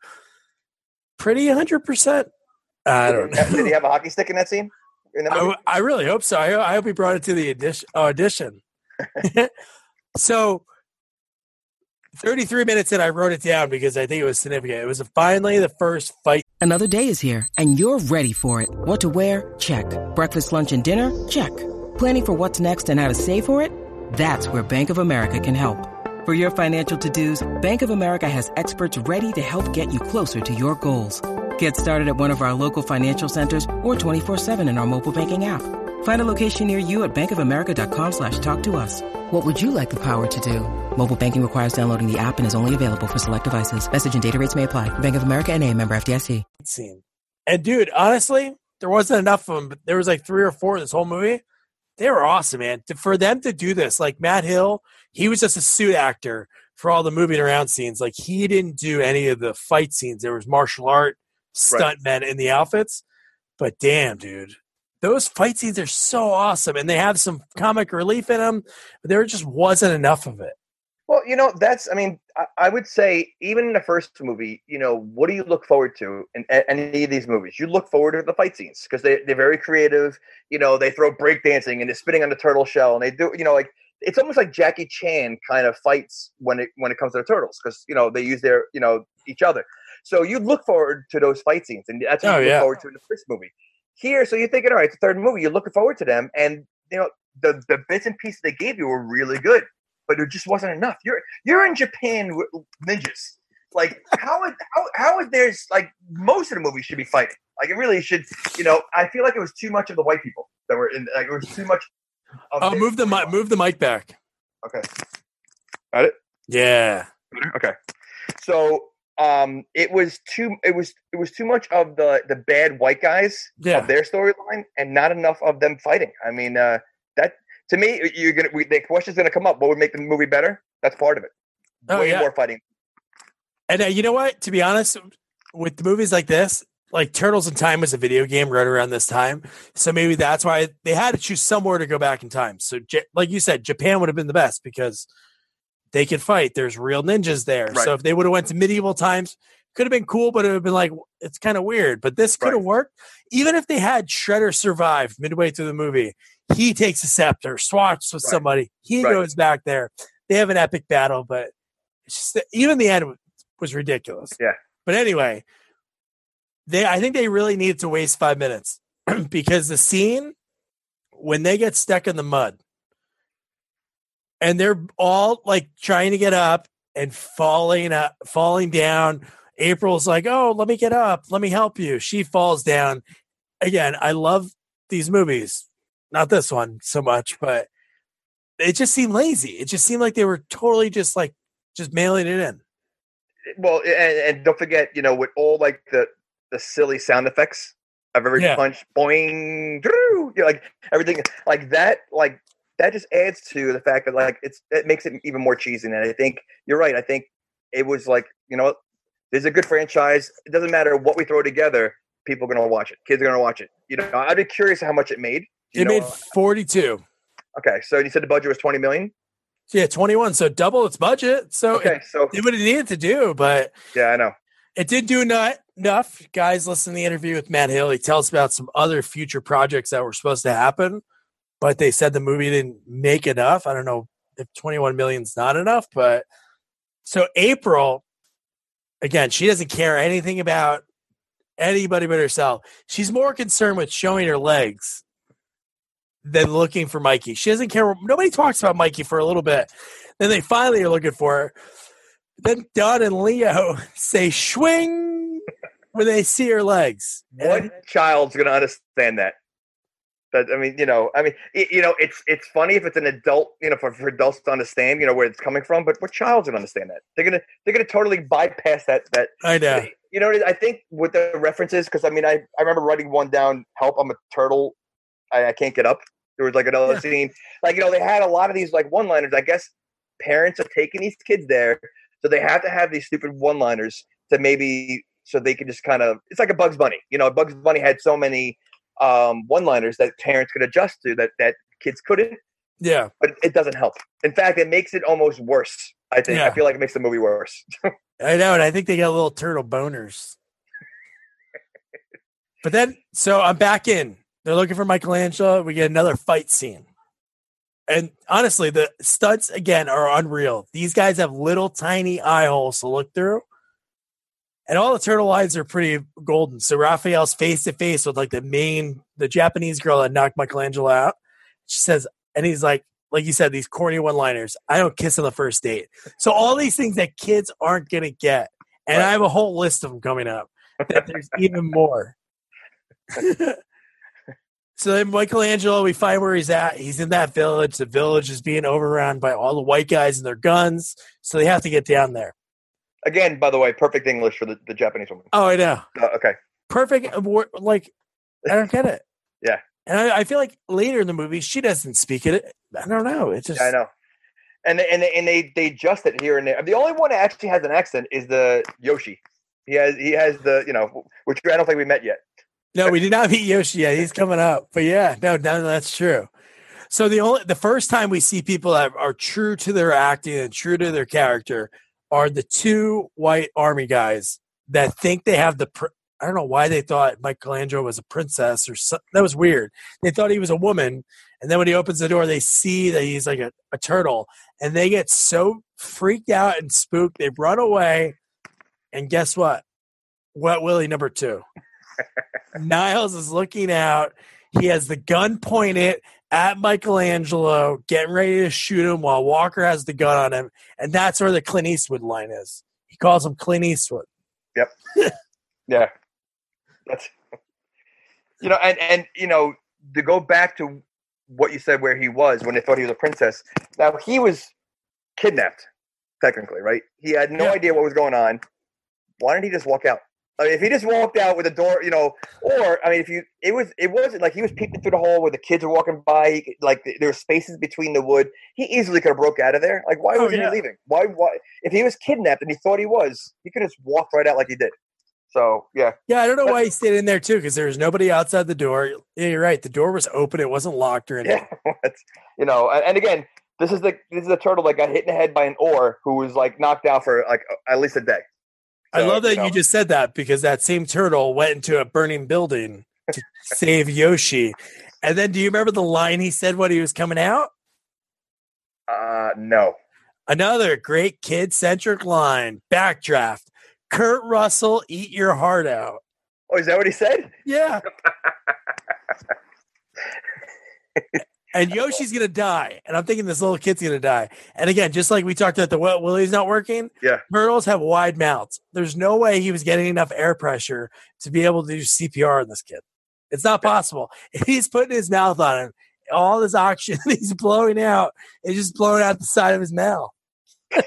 pretty hundred percent. I don't know. Did he have a hockey stick in that scene? In I, I really hope so. I, I hope he brought it to the audition. audition. so, 33 minutes in, I wrote it down because I think it was significant. It was finally the first fight. Another day is here, and you're ready for it. What to wear? Check. Breakfast, lunch, and dinner? Check. Planning for what's next and how to save for it? That's where Bank of America can help. For your financial to-dos, Bank of America has experts ready to help get you closer to your goals. Get started at one of our local financial centers or 24-7 in our mobile banking app. Find a location near you at bankofamerica.com slash talk to us. What would you like the power to do? Mobile banking requires downloading the app and is only available for select devices. Message and data rates may apply. Bank of America and a member FDIC. scene. And dude, honestly, there wasn't enough of them, but there was like three or four in this whole movie. They were awesome, man. For them to do this, like Matt Hill, he was just a suit actor for all the moving around scenes. Like he didn't do any of the fight scenes. There was martial art stuntmen in the outfits. But damn, dude, those fight scenes are so awesome, and they have some comic relief in them. But there just wasn't enough of it. Well, you know, that's, I mean, I, I would say, even in the first movie, you know, what do you look forward to in a- any of these movies? You look forward to the fight scenes because they, they're very creative. You know, they throw breakdancing and they're spinning on the turtle shell and they do, you know, like, it's almost like Jackie Chan kind of fights when it when it comes to the turtles because you know they use their you know each other. So you look forward to those fight scenes, and that's what Oh, you look yeah. forward to in the first movie. Here, so you're thinking, all right, it's the third movie. You're looking forward to them, and you know the the bits and pieces they gave you were really good, but it just wasn't enough. You're you're in Japan with ninjas. Like how would how how would there's like most of the movies should be fighting. Like it really should. You know, I feel like it was too much of the white people that were in. Like it was too much. Of Oh, move the mic, move the mic back. Okay. Got it. Yeah, Okay. So um it was too it was it was too much of the the bad white guys yeah. of their storyline and not enough of them fighting. I mean uh that to me you're gonna we, the question's gonna come up. What would make the movie better? That's part of it. Oh, Way yeah. more fighting. And uh, you know what? To be honest, with movies like this, like Turtles in Time was a video game right around this time, so maybe that's why they had to choose somewhere to go back in time. So, like you said, Japan would have been the best because they can fight. There's real ninjas there. Right. So if they would have went to medieval times, could have been cool, but it would have been like it's kind of weird. But this could have Right. worked. Even if they had Shredder survive midway through the movie, he takes a scepter, swats with Right. somebody, he goes back there. They have an epic battle, but it's just even the end was ridiculous. Yeah. But anyway, they I think they really needed to waste five minutes because the scene when they get stuck in the mud and they're all like trying to get up and falling up, falling down. April's like, "Oh, let me get up. Let me help you." She falls down. Again, I love these movies. Not this one so much, but it just seemed lazy. It just seemed like they were totally just like just mailing it in. Well, and, and don't forget, you know, with all like the the silly sound effects of every Yeah. punch, boing, doo, you know, like everything like that, like that just adds to the fact that like it's it makes it even more cheesy. And I think you're right. I think it was like you know, there's a good franchise. It doesn't matter what we throw together. People are gonna watch it. Kids are gonna watch it. You know, I'd be curious how much it made. You It know- made uh, 42. okay. So you said the budget was 20 million. Yeah, 21. So double its budget. So Okay, it so did what it needed to do, but yeah, I know. it did do not enough. Guys, listen to the interview with Matt Hill. He tells about some other future projects that were supposed to happen, but they said the movie didn't make enough. I don't know if 21 million is not enough, but so April, again, she doesn't care anything about anybody but herself. She's more concerned with showing her legs than looking for Mikey. She doesn't care. Nobody talks about Mikey for a little bit. Then they finally are looking for her. Then Don and Leo say swing when they see her legs. And What child's gonna understand that? That I mean, you know, I mean, it, you know, it's it's funny if it's an adult, you know, for, for adults to understand, you know, where it's coming from. But what child would understand that? They're gonna they're gonna totally bypass that that. I know. You know, I think with the references, because I mean, I I remember writing one down. Help! I'm a turtle. I, I can't get up. There was like another Yeah. scene, like you know, they had a lot of these like one-liners. I guess parents are taking these kids there, so they have to have these stupid one-liners to maybe so they can just kind of. It's like a Bugs Bunny. You know, Bugs Bunny had so many um, one-liners that parents could adjust to that that kids couldn't, Yeah. but it doesn't help. In fact, it makes it almost worse. I think. Yeah. I feel like it makes the movie worse. I know, and I think they got a little turtle boners. but then, so I'm back in. They're looking for Michelangelo. We get another fight scene. And honestly, the stunts again are unreal. These guys have little tiny eye holes to look through. And all the turtle eyes are pretty golden. So Raphael's face to face with like the main, the Japanese girl that knocked Michelangelo out. She says, and he's like, like you said, these corny one liners. I don't kiss on the first date. So all these things that kids aren't going to get. And I have a whole list of them coming up. That there's even more. so then Michelangelo, we find where he's at. He's in that village. The village is being overrun by all the white guys and their guns. So they have to get down there. Again, by the way, perfect English for the, the Japanese woman. Oh, I know. Uh, okay. Perfect. uh, Like, I don't get it. Yeah. And I, I feel like later in the movie, she doesn't speak it. I don't know. It's just, Yeah, I know. And they, and they, and they they adjust it here and there. The only one that actually has an accent is the Yoshi. He has he has the you know which I don't think we met yet. No, we did not meet Yoshi yet. He's coming up. But yeah, no, no, that's true. So the only the first time we see people that are true to their acting and true to their character are the two white army guys that think they have the. Pr- I don't know why they thought Michelangelo was a princess or something. That was weird. They thought he was a woman, and then when he opens the door, they see that he's like a, a turtle, and they get so freaked out and spooked they run away. And guess what? Wet Willie number two. Niles is looking out. He has the gun pointed at Michelangelo, getting ready to shoot him while Walker has the gun on him. And that's where the Clint Eastwood line is. He calls him Clint Eastwood. Yep. yeah, that's you know, and and you know to go back to what you said where he was when they thought he was a princess. Now he was kidnapped, technically, right? He had no Yeah. idea what was going on. Why didn't he just walk out? I mean, if he just walked out with the door, you know, or I mean, if you, it was, it wasn't like he was peeping through the hole where the kids were walking by. He, like there were spaces between the wood. He easily could have broke out of there. Like, why Oh, wasn't yeah. he leaving? Why? Why? If he was kidnapped and he thought he was, he could have just walked right out like he did. So yeah, Yeah, I don't know why he stayed in there too, because there was nobody outside the door. Yeah, you're right. The door was open. It wasn't locked or anything. yeah. You know, and, and again, this is the this is a turtle that got hit in the head by an oar who was like knocked out for like at least a day. I love that you, know, just said that because that same turtle went into a burning building to save Yoshi. And then do you remember the line he said when he was coming out? Uh, no. Another great kid centric line. Backdraft. Kurt Russell, eat your heart out. Oh, is that what he said? Yeah. and Yoshi's gonna die. And I'm thinking this little kid's gonna die. And again, just like we talked about the Wet Willie's not working, Yeah. turtles have wide mouths. There's no way he was getting enough air pressure to be able to do CPR on this kid. It's not possible. He's putting his mouth on him. All this oxygen he's blowing out is just blowing out the side of his mouth.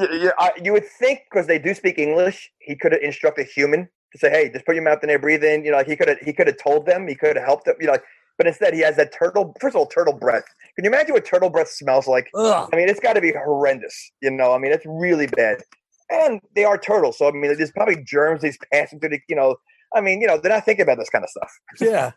You, you would think because they do speak English, he could have instructed a human to say, "Hey, just put your mouth in there, breathe in." You know, like he could have he could have told them, he could have helped them. You know, like, but instead he has that turtle. First of all, turtle breath. Can you imagine what turtle breath smells like? Ugh. I mean, it's got to be horrendous. You know, I mean, it's really bad. And they are turtles, so I mean, there's probably germs he's passing through the. You know, I mean, you know, they're not thinking about this kind of stuff. Yeah.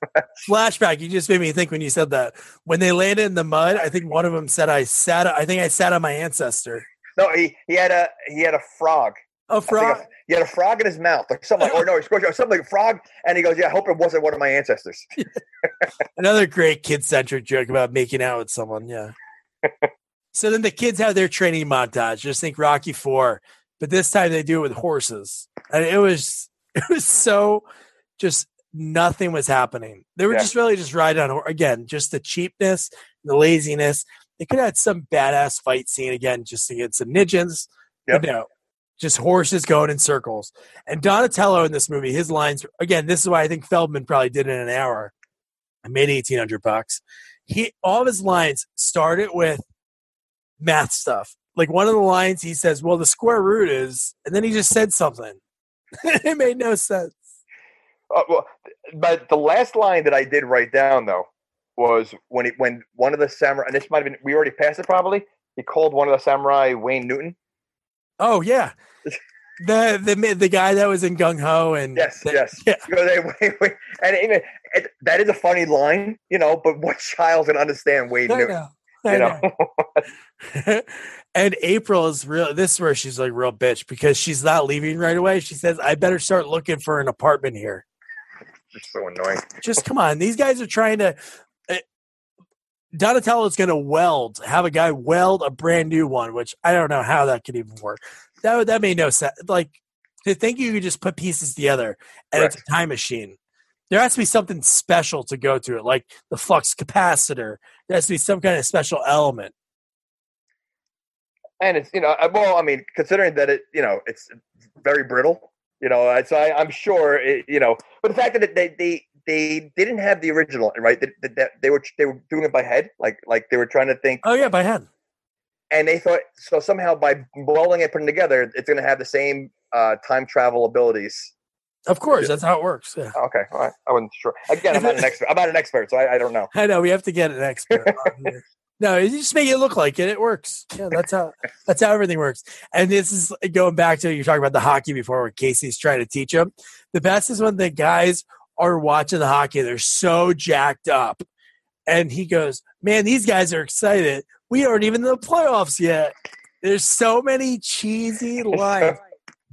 Flashback. You just made me think when you said that. When they landed in the mud, I think one of them said, I sat, I think I sat on my ancestor. No, he he had a he had a frog. I think frog. a- he had a frog in his mouth, or something. Like, or no, he squished or something like a frog, and he goes, "Yeah, I hope it wasn't one of my ancestors." Another great kid centric joke about making out with someone. Yeah. so then the kids have their training montage. Just think Rocky Four, but this time they do it with horses, and it was it was so just nothing was happening. They were Yeah. just really just riding on again, just the cheapness, the laziness. They could have had some badass fight scene again, just to get some ninjas. Yep. But no, just horses going in circles. And Donatello in this movie, his lines again. This is why I think Feldman probably did it in an hour. I made eighteen hundred bucks. He all of his lines started with math stuff. Like one of the lines, he says, "Well, the square root is," and then he just said something. it made no sense. Uh, well, but the last line that I did write down though was when he, when one of the samurai, and this might have been we already passed it probably. He called one of the samurai Wayne Newton. Oh yeah, the the the guy that was in Gung Ho and Yes, the- yes. yeah. You know, they- wait, wait. And even it, that is a funny line, you know. But what child can understand Wayne Newton? know. I You know. know. and April is real. This is where she's like real bitch because she's not leaving right away. She says, "I better start looking for an apartment here." It's so annoying. Just come on, these guys are trying to. Uh, Donatello's going to weld, have a guy weld a brand new one, which I don't know how that could even work. That that made no sense. Like to think you could just put pieces together and it's a time machine. There has to be something special to go to it, like the flux capacitor. There has to be some kind of special element. And it's you know, uh, well, I mean, considering that it, you know, it's very brittle, you know, so I, I'm sure, it, you know, but the fact that they they they didn't have the original, right? That that- that they were they were doing it by head, like like they were trying to think, Oh yeah, by hand. And they thought so somehow by welding it, putting it together, it's going to have the same uh, time travel abilities. Of course, that's how it works. Yeah. Okay, all right, I wasn't sure. Again, I'm not an expert. I'm not an expert, so I, I don't know. I know we have to get an expert. on no, you just make it look like it. It works. Yeah, that's how that's how everything works. And this is going back to you talking about the hockey before, where Casey's trying to teach him. The best is when the guys are watching the hockey. They're so jacked up, and he goes, "Man, these guys are excited. We aren't even in the playoffs yet." There's so many cheesy lines.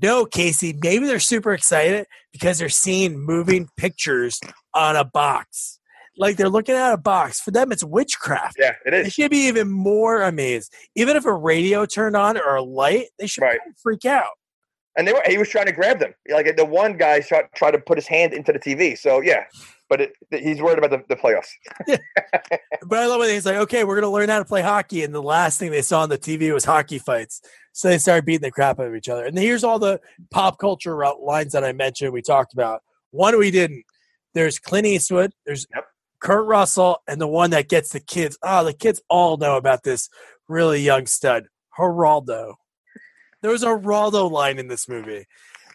No, Casey, maybe they're super excited because they're seeing moving pictures on a box. Like they're looking at a box. For them, it's witchcraft. Yeah, it They should be even more amazed. Even if a radio turned on or a light, they should Right. freak out. And they were. He was trying to grab them. Like the one guy tried, tried to put his hand into the TV. So yeah, but it, he's worried about the, the playoffs. But I love when he's like, okay, we're going to learn how to play hockey. And the last thing they saw on the TV was hockey fights. So they started beating the crap out of each other. And here's all the pop culture lines that I mentioned, we talked about. One we didn't. There's Clint Eastwood, there's Yep. Kurt Russell, and the one that gets the kids. Oh, the kids all know about this really young stud, Geraldo. There was a Geraldo line in this movie.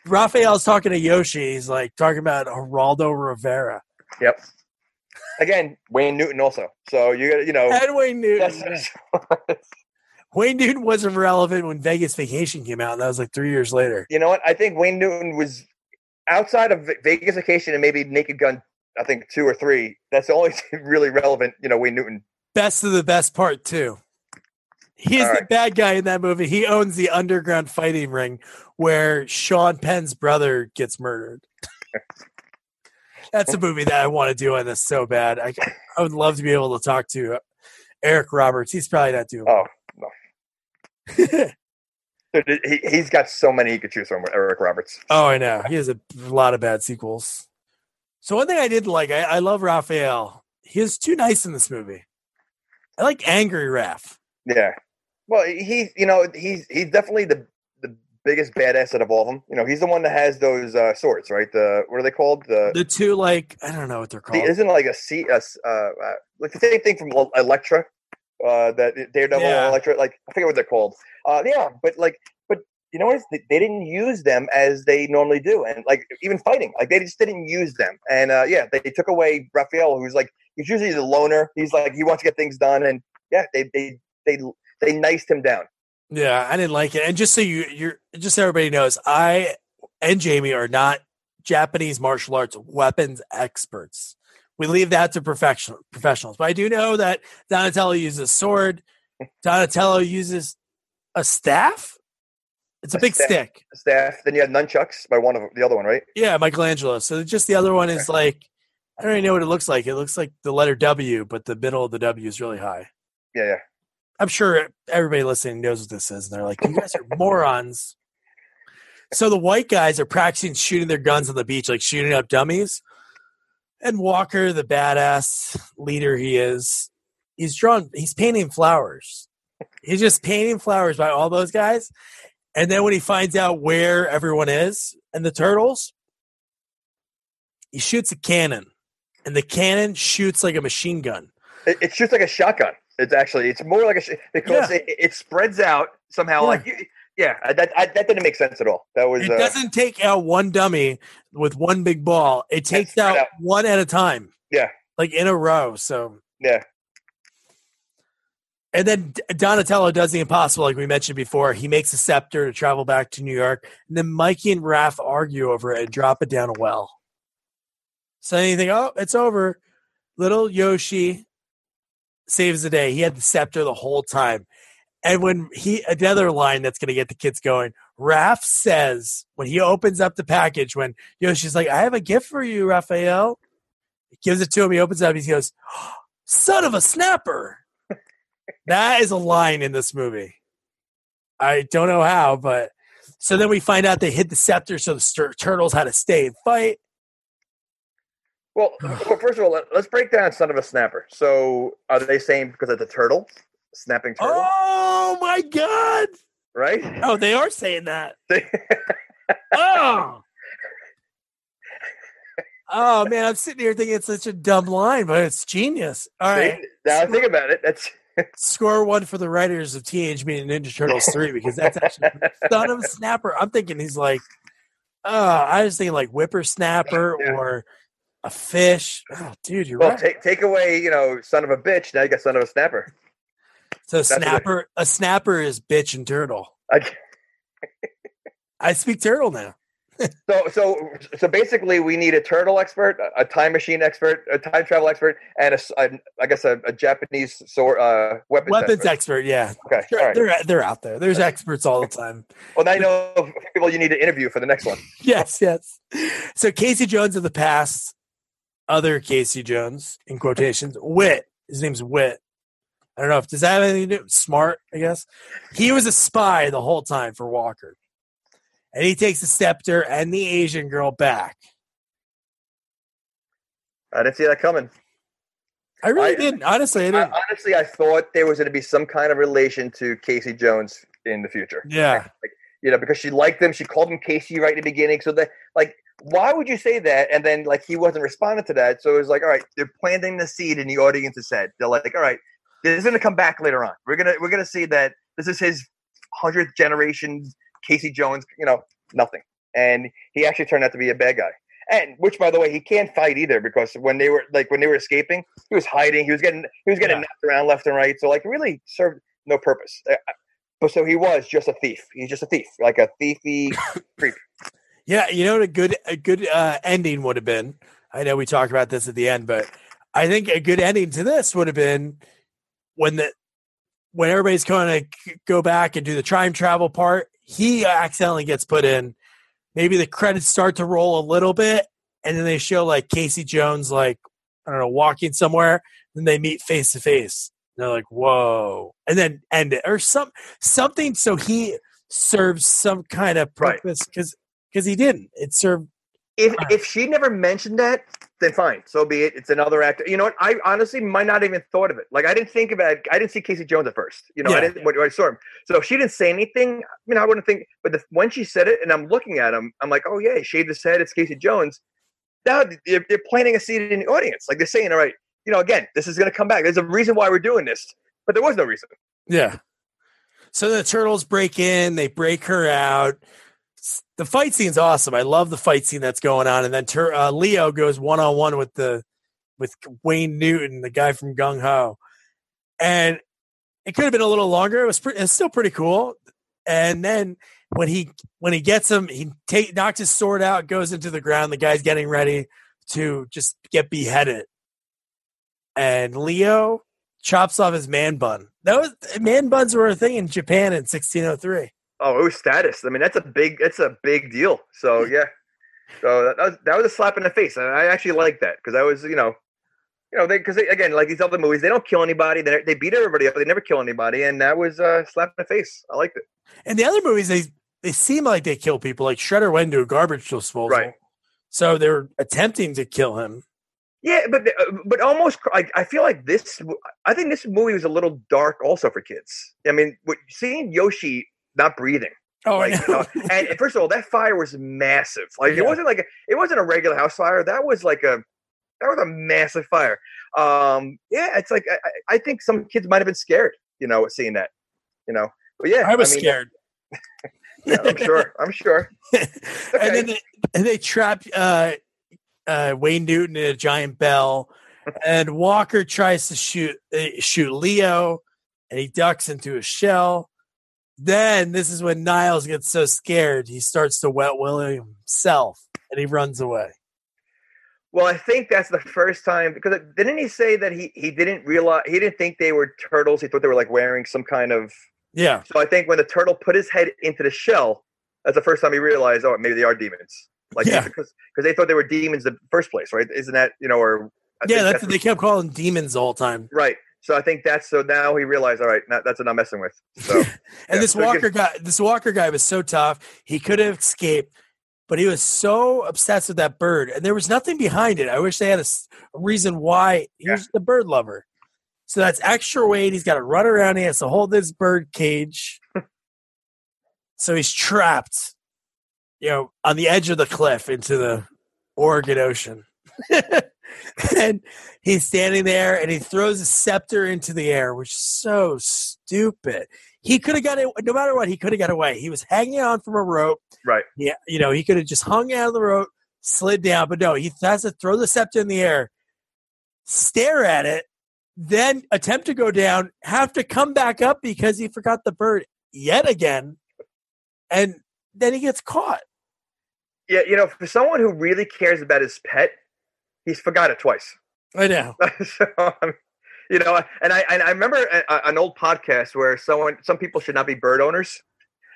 Raphael's talking to Yoshi. He's like talking about Geraldo Rivera. Yep. Again, Wayne Newton also. So you got you know. And Wayne Newton. Wayne Newton wasn't relevant when Vegas Vacation came out, and that was like three years later. you know what? I think Wayne Newton was outside of Vegas Vacation and maybe Naked Gun. I think two or three. That's the only really relevant. You know, Wayne Newton. Best of the best part too. He is the bad guy in that movie. He owns the underground fighting ring where Sean Penn's brother gets murdered. That's a movie that I want to do on this so bad. I, I would love to be able to talk to uh, Eric Roberts. He's probably not doing. Oh no. Dude, he, he's got so many he could choose from. Eric Roberts. Oh, I know. He has a lot of bad sequels. So one thing I did like, I, I love Raphael. He is too nice in this movie. I like angry Raph. Yeah. Well, he's you know he's he's definitely the the biggest badass out of all of them. You know, he's the one that has those uh, swords, right? The what are they called? The, The two, like I don't know what they're the called. isn't it like a C, a s- uh, uh, like the same thing from El- Elektra, uh, that Daredevil Yeah. Elektra. Like I forget what they're called. Uh, yeah, but like, but you know what? They, they didn't use them as they normally do, and like even fighting, like they just didn't use them. And uh, yeah, they took away Raphael, who's like he's usually the loner. He's like he wants to get things done, and yeah, they they they they niced him down. Yeah, I didn't like it. And just so you, you're just so everybody knows, I and Jamie are not Japanese martial arts weapons experts. We leave that to professional professionals. But I do know that Donatello uses a sword. Donatello uses a staff. It's a A big staff. stick. Staff. Then you had nunchucks by one of the other one, right? Yeah, Michelangelo. So just the other one is like I don't even know what it looks like. It looks like the letter W, but the middle of the W is really high. Yeah, yeah. I'm sure everybody listening knows what this is, and they're like, "You guys are morons." So the white guys are practicing shooting their guns on the beach, like shooting up dummies. And Walker, the badass leader he is, he's drawn. He's painting flowers. He's just painting flowers by all those guys. And then when he finds out where everyone is and the turtles, he shoots a cannon. and the cannon shoots like a machine gun. It, it shoots like a shotgun. It's actually it's more like a because Yeah. it, it spreads out somehow. Yeah. Like you, yeah, that I, that didn't make sense at all. That was It uh, doesn't take out one dummy with one big ball. It takes out out. one at a time. Yeah. Like in a row. So yeah. and then Donatello does the impossible, like we mentioned before. He makes a scepter to travel back to New York, and then Mikey and Raph argue over it and drop it down a well. So then you think, oh, it's over. Little Yoshi saves the day. He had the scepter the whole time. And when he another line that's going to get the kids going, Raph says when he opens up the package, when Yoshi's like, "I have a gift for you, Raphael," he gives it to him. He opens it up. He goes, oh, "Son of a snapper." that is a line in this movie. I don't know how, but so then we find out they hid the scepter, so the stur- turtles had to stay and fight. Well, well, first of all, let, us break down son of a snapper. So, are they saying because it's a turtle, snapping turtle, Oh my god! right? Oh, they are saying that. They- Oh. Oh man, I'm sitting here thinking it's such a dumb line, but it's genius. All right, See? now think about it. That's score one for the writers of Teenage Mutant Ninja Turtles three because that's actually son of a snapper. I'm thinking he's like, oh, I was thinking like whippersnapper Yeah. or a fish. Oh, dude, you're well, right. take take away, you know, son of a bitch. Now you got son of a snapper. so it- snapper, a snapper is bitch and turtle. I, I speak turtle now. so so so basically, we need a turtle expert, a- time machine expert, a time travel expert, and a, a- I guess a, a Japanese sword uh, weapons, Weapons expert. expert, yeah. Okay, Sure, right. They're they're out there. There's experts all the time. Well, now you know people you need to interview for the next one. yes, yes. So Casey Jones of the past, other Casey Jones in quotations, Whit. His name's Whit. I don't know if does that have anything to do. Smart, I guess. He was a spy the whole time for Walker, and he takes the scepter and the Asian girl back. I didn't see that coming. I really I- didn't. Honestly, I I, didn't. honestly, I thought there was going to be some kind of relation to Casey Jones in the future. yeah, you know, because she liked him. She called him Casey right in the beginning. So that, like, why would you say that? And then, like, he wasn't responding to that. So it was like, all right, they're planting the seed in the audience's head. They're like, all right, this is to come back later on. We're gonna we're gonna see that this is his hundredth generation Casey Jones. You know, nothing. And he actually turned out to be a bad guy. And which, by the way, he can't fight either because when they were like when they were escaping, he was hiding. He was getting he was getting Yeah. knocked around left and right. So like, really served no purpose. Uh, but so he was just a thief. He's just a thief, like a thiefy creep. Yeah. You know what a good a good uh, ending would have been. I know we talked about this at the end, but I think a good ending to this would have been when the when everybody's going to go back and do the time travel part. He accidentally gets put in. Maybe the credits start to roll a little bit, and then they show like Casey Jones, like I don't know, walking somewhere. Then they meet face to face. They're like, "Whoa!" and then end it or some something. So he serves some kind of purpose because because he didn't. It served. If if she never mentioned that, then fine, so be it. It's another actor. You know what? I honestly might not even thought of it. Like I didn't think about. it. I didn't see Casey Jones at first. You know, I Yeah. didn't when I saw him. So if she didn't say anything, I mean, I wouldn't think. But the, when she said it, and I'm looking at him, I'm like, oh yeah, he shaved his head. It's Casey Jones. Now they're, they're planting a seed in the audience. Like they're saying, all right, you know, again, this is going to come back. There's a reason why we're doing this, but there was no reason. Yeah. So the turtles break in, they break her out. The fight scene's awesome. I love the fight scene that's going on, and then Tur- uh, Leo goes one on one with the with Wayne Newton, the guy from Gung Ho, and it could have been a little longer. It was. It's still pretty cool. And then when he when he gets him, he take knocks his sword out, goes into the ground. The guy's getting ready to just get beheaded, and Leo chops off his man bun. That was man buns were a thing in Japan in 1603. Oh, it was status. I mean, that's a big. That's a big deal. So yeah. So that, was that was a slap in the face, and I actually like that because that was you know, you know, they because again, like these other movies, they don't kill anybody. They they beat everybody up. They never kill anybody, and that was a slap in the face. I liked it. And the other movies, they they seem like they kill people. Like Shredder went into a garbage disposal, Right. So they're attempting to kill him. Yeah, but uh, but almost I, I feel like this. I think this movie was a little dark also for kids. I mean, what, seeing Yoshi not breathing. Oh, Like, I you know. and, first of all, that fire was massive. Like Yeah. it wasn't like a, it wasn't a regular house fire. That was like a that was a massive fire. Um, yeah, it's like I, I think some kids might have been scared, you know, seeing that, you know. But yeah, I was mean, scared. yeah, I'm sure. I'm sure. and then they, and they trap uh, uh, Wayne Newton in a giant bell, and Walker tries to shoot uh, shoot Leo, and he ducks into a shell. Then this is when Niles gets so scared he starts to wet William himself, and he runs away. Well, I think that's the first time because didn't he say that he he didn't realize he didn't think they were turtles. He thought they were like wearing some kind of. Yeah. So I think when the turtle put his head into the shell, that's the first time he realized, oh, maybe they are demons. Like Yeah. because because they thought they were demons in the first place, right? Isn't that you know or I yeah, that's what they kept calling demons the time. right. So I think that's so now he realized, all right, not, that's what I'm messing with. So And Yeah, this Walker guy, this Walker guy was so tough. He could have escaped, but he was so obsessed with that bird, and there was nothing behind it. I wish they had a reason why he was the bird lover. So that's extra weight. He's got to run around. He has to hold this bird cage. so he's trapped, you know, on the edge of the cliff into the Oregon Ocean. and he's standing there and he throws a scepter into the air, which is so stupid. He could have got it no matter what, he could have got away. He was hanging on from a rope. right. Yeah, you know, he could have just hung out of the rope, slid down, but no, he has to throw the scepter in the air, stare at it, then attempt to go down, have to come back up because he forgot the bird yet again, and then he gets caught. Yeah, you know, for someone who really cares about his pet, he's forgot it twice. I know. so, um, you know, and I and I remember a, an old podcast where someone, some people should not be bird owners.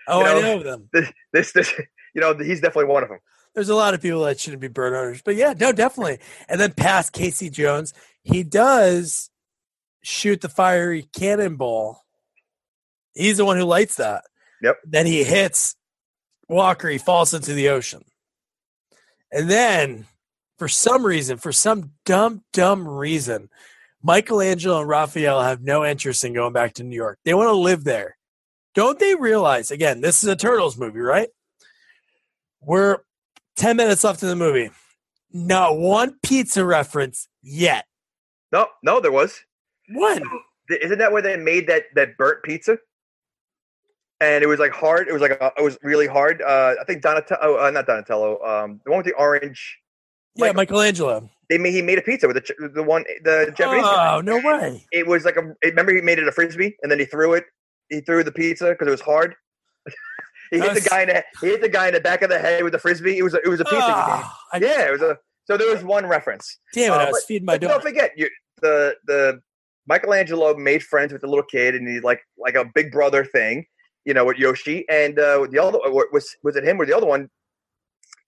Oh, You I know- know them. This, this, this, you know, he's definitely one of them. There's a lot of people that shouldn't be bird owners, but yeah, no, definitely. And then past Casey Jones, he does shoot the fiery cannonball. He's the one who lights that. Yep. Then he hits Walker. He falls into the ocean. And then, for some reason, for some dumb, dumb reason, Michelangelo and Raphael have no interest in going back to New York. They want to live there. Don't they realize, again, this is a Turtles movie, right? We're 10 minutes left in the movie. Not one pizza reference yet. No, no, there was. One. Isn't that where they made that that burnt pizza? And it was like hard. It was like a, it was really hard. Uh, I think Donatello, uh, not Donatello, um, the one with the orange. Yeah, Michelangelo. They made he made a pizza with the the one the Japanese. guy. Oh, no way. It was like a. Remember, he made it a frisbee, and then he threw it. He threw the pizza because it was hard. he hit was- the guy in the he hit the guy in the back of the head with the frisbee. It was a, it was a pizza. Oh, I, Yeah, it was a. So there was one reference. Damn it, Uh, I was feeding my But daughter. don't forget, you the the Michelangelo made friends with the little kid, and he's like like a big brother thing, you know, with Yoshi. And uh, the other was was it him or the other one?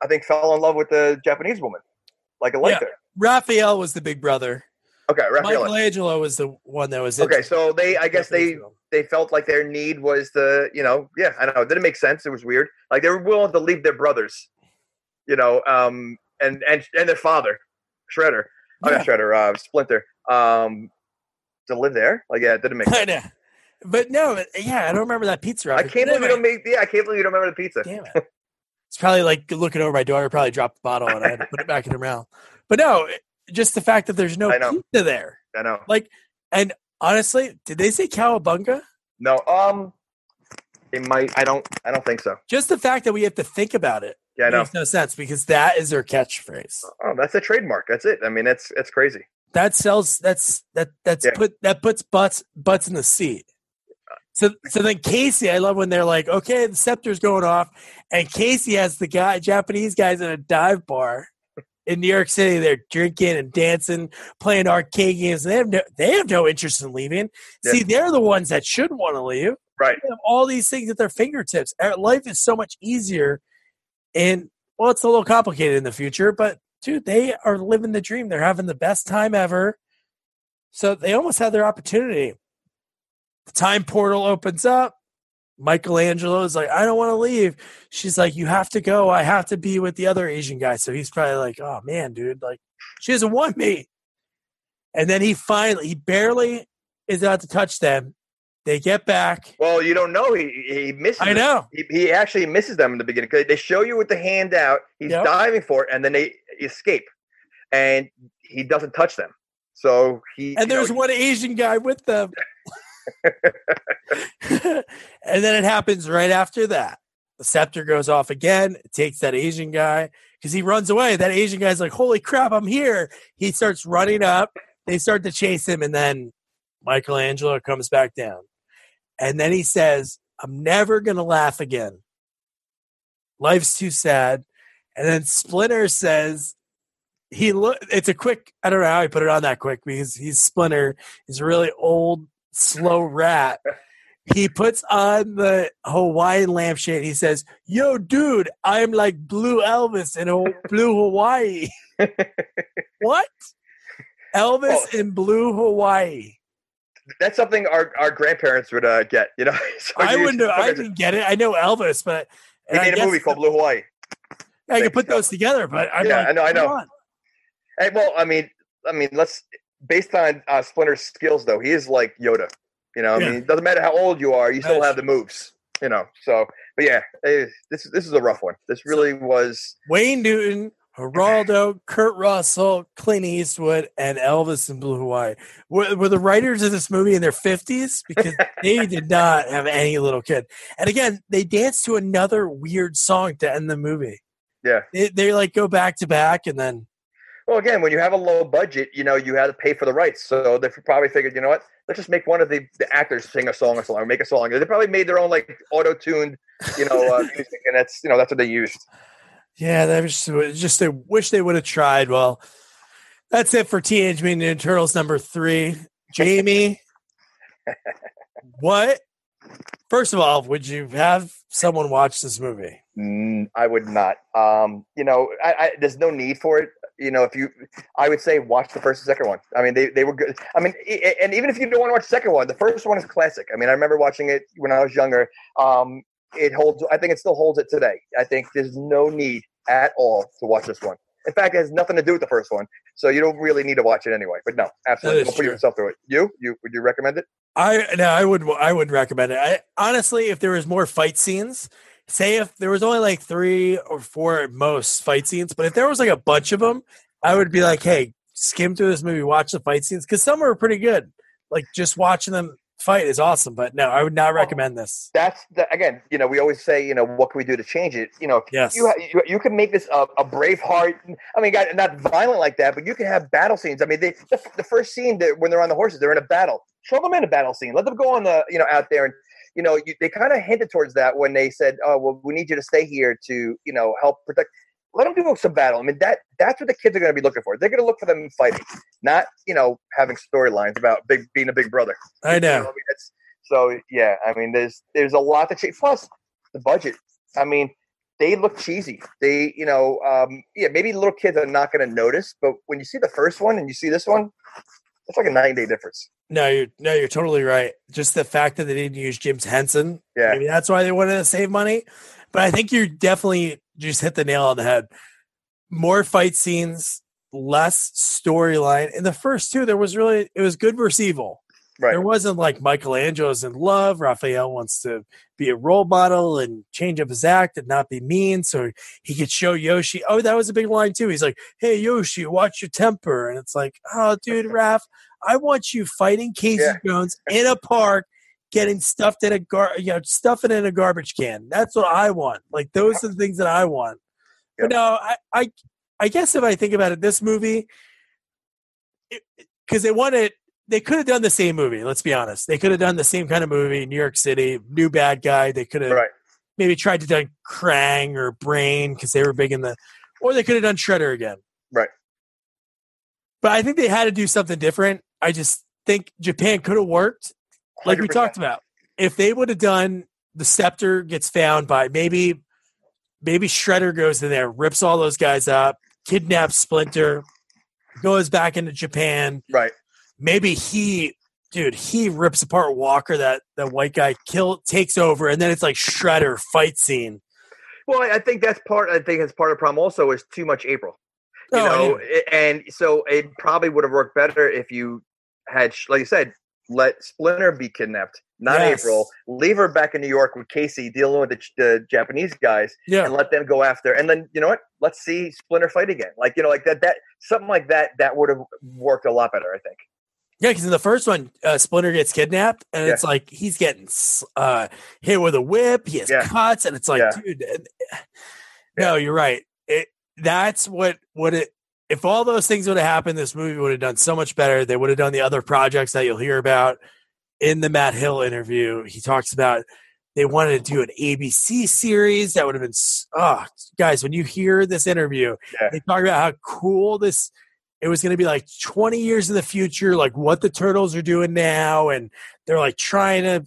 I think fell in love with the Japanese woman, like a light Yeah. Raphael was the big brother. Okay, Raphael. Michelangelo was the one that was Okay, so they, I guess they they felt like their need was the, you know, yeah, I don't know, it didn't make sense. It was weird. Like they were willing to leave their brothers, you know, um, and and and their father, Shredder, oh, Yeah. not Shredder, uh, Splinter, um, to live there. Like, yeah, it didn't make sense. I know. But no, yeah, I don't remember that pizza I can't believe you don't make. Yeah, I can't believe you don't remember the pizza. Damn it. It's probably like looking over my daughter, probably dropped the bottle and I had to put it back in her mouth. But no, just the fact that there's no pizza there. I know. Like, and honestly, did they say cowabunga? No, um, it might. I don't. I don't think so. Just the fact that we have to think about it Yeah, I know. makes no sense because that is their catchphrase. Oh, that's a trademark. That's it. I mean, that's that's crazy. That sells. That's that. That's Yeah. put that puts butts butts in the seat. So so then Casey, I love when they're like, okay, the scepter's going off, and Casey has the guy Japanese guys in a dive bar in New York City. They're drinking and dancing, playing arcade games. They have no they have no interest in leaving. Yeah. See, they're the ones that should want to leave. Right. They have all these things at their fingertips. Our Life is so much easier, and well, it's a little complicated in the future, but dude, they are living the dream. They're having the best time ever. So they almost had their opportunity. The time portal opens up. Michelangelo is like, I don't want to leave. She's like, You have to go. I have to be with the other Asian guy. So he's probably like, Oh man, dude, like she doesn't want me. And then he finally, he barely is about to touch them. They get back. Well, you don't know. He he misses. I know. He, he actually misses them in the beginning because they show you with the hand out. He's Yep. diving for it, and then they escape. and he doesn't touch them. So he And there's know, one Asian guy with them. and then it happens right after that. The scepter goes off again. It takes that Asian guy because he runs away. That Asian guy's like, Holy crap, I'm here. He starts running up. They start to chase him. And then Michelangelo comes back down. And then he says, I'm never going to laugh again. Life's too sad. And then Splinter says, he look it's a quick i don't know how he put it on that quick because he's splinter he's a really old slow rat he puts on the hawaiian lampshade he says yo dude i'm like blue elvis in Ho- blue hawaii what elvis Oh. in blue hawaii that's something our, our grandparents would uh, get. You know, So i you- wouldn't know i didn't get it i know elvis but He made a guess movie called Blue Hawaii. i can put those together but i'm Yeah, like, I know, I know. on. Hey, well, I mean, I mean, let's based on uh, Splinter's skills, though, he is like Yoda. You know, I mean, it doesn't matter how old you are, you still have the moves. You know, so but yeah, eh, this this is a rough one. This really was. Wayne Newton, Geraldo, Kurt Russell, Clint Eastwood, and Elvis in Blue Hawaii. Were, were the writers of this movie in their 50s? Because they did not have any little kid. And again, they danced to another weird song to end the movie. Yeah. They, they like go back to back and then, Well, again, when you have a low budget, you know, you had to pay for the rights. So they probably figured, you know what? Let's just make one of the, the actors sing a song or something, or make a song. They probably made their own like auto tuned, you know, uh, music, and that's you know that's what they used. yeah, that was just, just they wish they would have tried. Well, that's it for Teenage Mutant Ninja Turtles number three. Jamie, what? First of all, would you have someone watch this movie? Mm, I would not. Um, you know, I, I, there's no need for it. You know, if you, I would say watch the first and second one. I mean, they, they were good. I mean, and even if you don't want to watch the second one, the first one is classic. I mean, I remember watching it when I was younger. Um, it holds. I think it still holds it today. I think there's no need at all to watch this one. In fact, it has nothing to do with the first one, so you don't really need to watch it anyway. But no, absolutely, don't put true. yourself through it. You, you, would you recommend it? I no, I would I would recommend it. I honestly, if there was more fight scenes, say if there was only like three or four at most fight scenes, but if there was like a bunch of them, I would be like, hey, skim through this movie, watch the fight scenes because some are pretty good. Like just watching them fight is awesome. But no, I would not recommend this. That's the, again, you know, we always say, you know, what can we do to change it? You know, Yes. you, you you can make this a, a brave heart. I mean, not violent like that, but you can have battle scenes. I mean, they, the, the first scene that when they're on the horses, they're in a battle. Show them in a battle scene. Let them go on the, you know, out there and, you know, you, they kind of hinted towards that when they said, "Oh, well, we need you to stay here to, you know, help protect." Let them do some battle. I mean, that that's what the kids are going to be looking for. They're going to look for them fighting, not you know having storylines about big being a big brother. I You know. I mean, so yeah, I mean, there's there's a lot to change. Plus, the budget. I mean, they look cheesy. They, you know, um, yeah, maybe little kids are not going to notice, but when you see the first one and you see this one, it's like a nine day difference. No, you're no, you're totally right. Just the fact that they didn't use James Henson, Yeah. maybe that's why they wanted to save money. But I think you definitely just hit the nail on the head. More fight scenes, less storyline. In the first two, there was really it was good versus evil. Right. There wasn't like Michelangelo's in love. Raphael wants to be a role model and change up his act and not be mean. So he could show Yoshi. Oh, that was a big line too. He's like, Hey Yoshi, watch your temper. And it's like, Oh, dude, Raph, I want you fighting Casey Yeah. Jones in a park, getting stuffed in a gar you know, stuffing in a garbage can. That's what I want. Like those are the things that I want. Yep. But no, I, I I guess if I think about it, this movie because they wanted they could have done the same movie. Let's be honest. They could have done the same kind of movie, New York City, new bad guy. They could have Right. maybe tried to done Krang or Brain because they were big in the, or they could have done Shredder again. Right. But I think they had to do something different. I just think Japan could have worked, like we 100%. talked about. If they would have done the scepter gets found by maybe, maybe Shredder goes in there, rips all those guys up, kidnaps Splinter, goes back into Japan, Right. maybe he dude he rips apart walker that that white guy kill takes over and then it's like shredder fight scene Well, I think that's part. I think that's part of the problem. Also, is too much April. You Oh, know, i- and so it probably would have worked better if you had, like you said, let Splinter be kidnapped, not Yes. April. Leave her back in New York with Casey dealing with the, the Japanese guys, Yeah. and let them go after. And then you know what? Let's see Splinter fight again. Like you know, like that. That something like that. That would have worked a lot better. I think. Yeah, because in the first one, uh, Splinter gets kidnapped, and Yeah. it's like he's getting uh, hit with a whip. He has Yeah. cuts, and it's like, dude, no, you're right. It that's what what it. If all those things would have happened, this movie would have done so much better. They would have done the other projects that you'll hear about in the Matt Hill interview. He talks about they wanted to do an ABC series that would have been. Oh, guys, when you hear this interview, Yeah. they talk about how cool this it was going to be like 20 years in the future like what the turtles are doing now and they're like trying to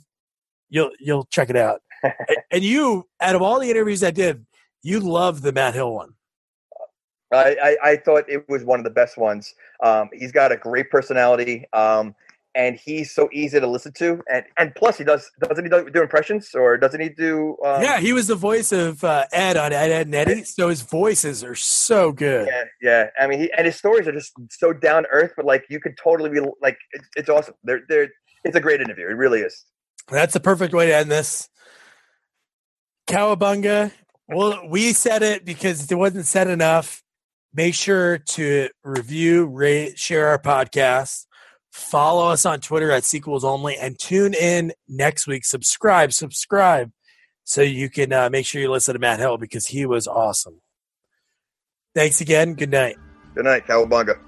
you'll you'll check it out and you out of all the interviews i did you love the matt hill one I, I, I thought it was one of the best ones. Um, he's got a great personality, um, and he's so easy to listen to. And and plus, he does doesn't he do, do impressions or doesn't he do? Um, yeah he was the voice of uh, ed on ed, ed and Eddy so his voices are so good yeah, yeah. I mean, he, and his stories are just so down earth, but like you could totally be like, it's, it's awesome. They're they're it's a great interview. It really is. That's the perfect way to end this. Cowabunga. Well, we said it because it wasn't said enough. Make sure to review, rate, share our podcast. Follow us on Twitter at sequels only and tune in next week. Subscribe, subscribe so you can uh, make sure you listen to Matt Hill because he was awesome. Thanks again. Good night. Good night, Cowabunga.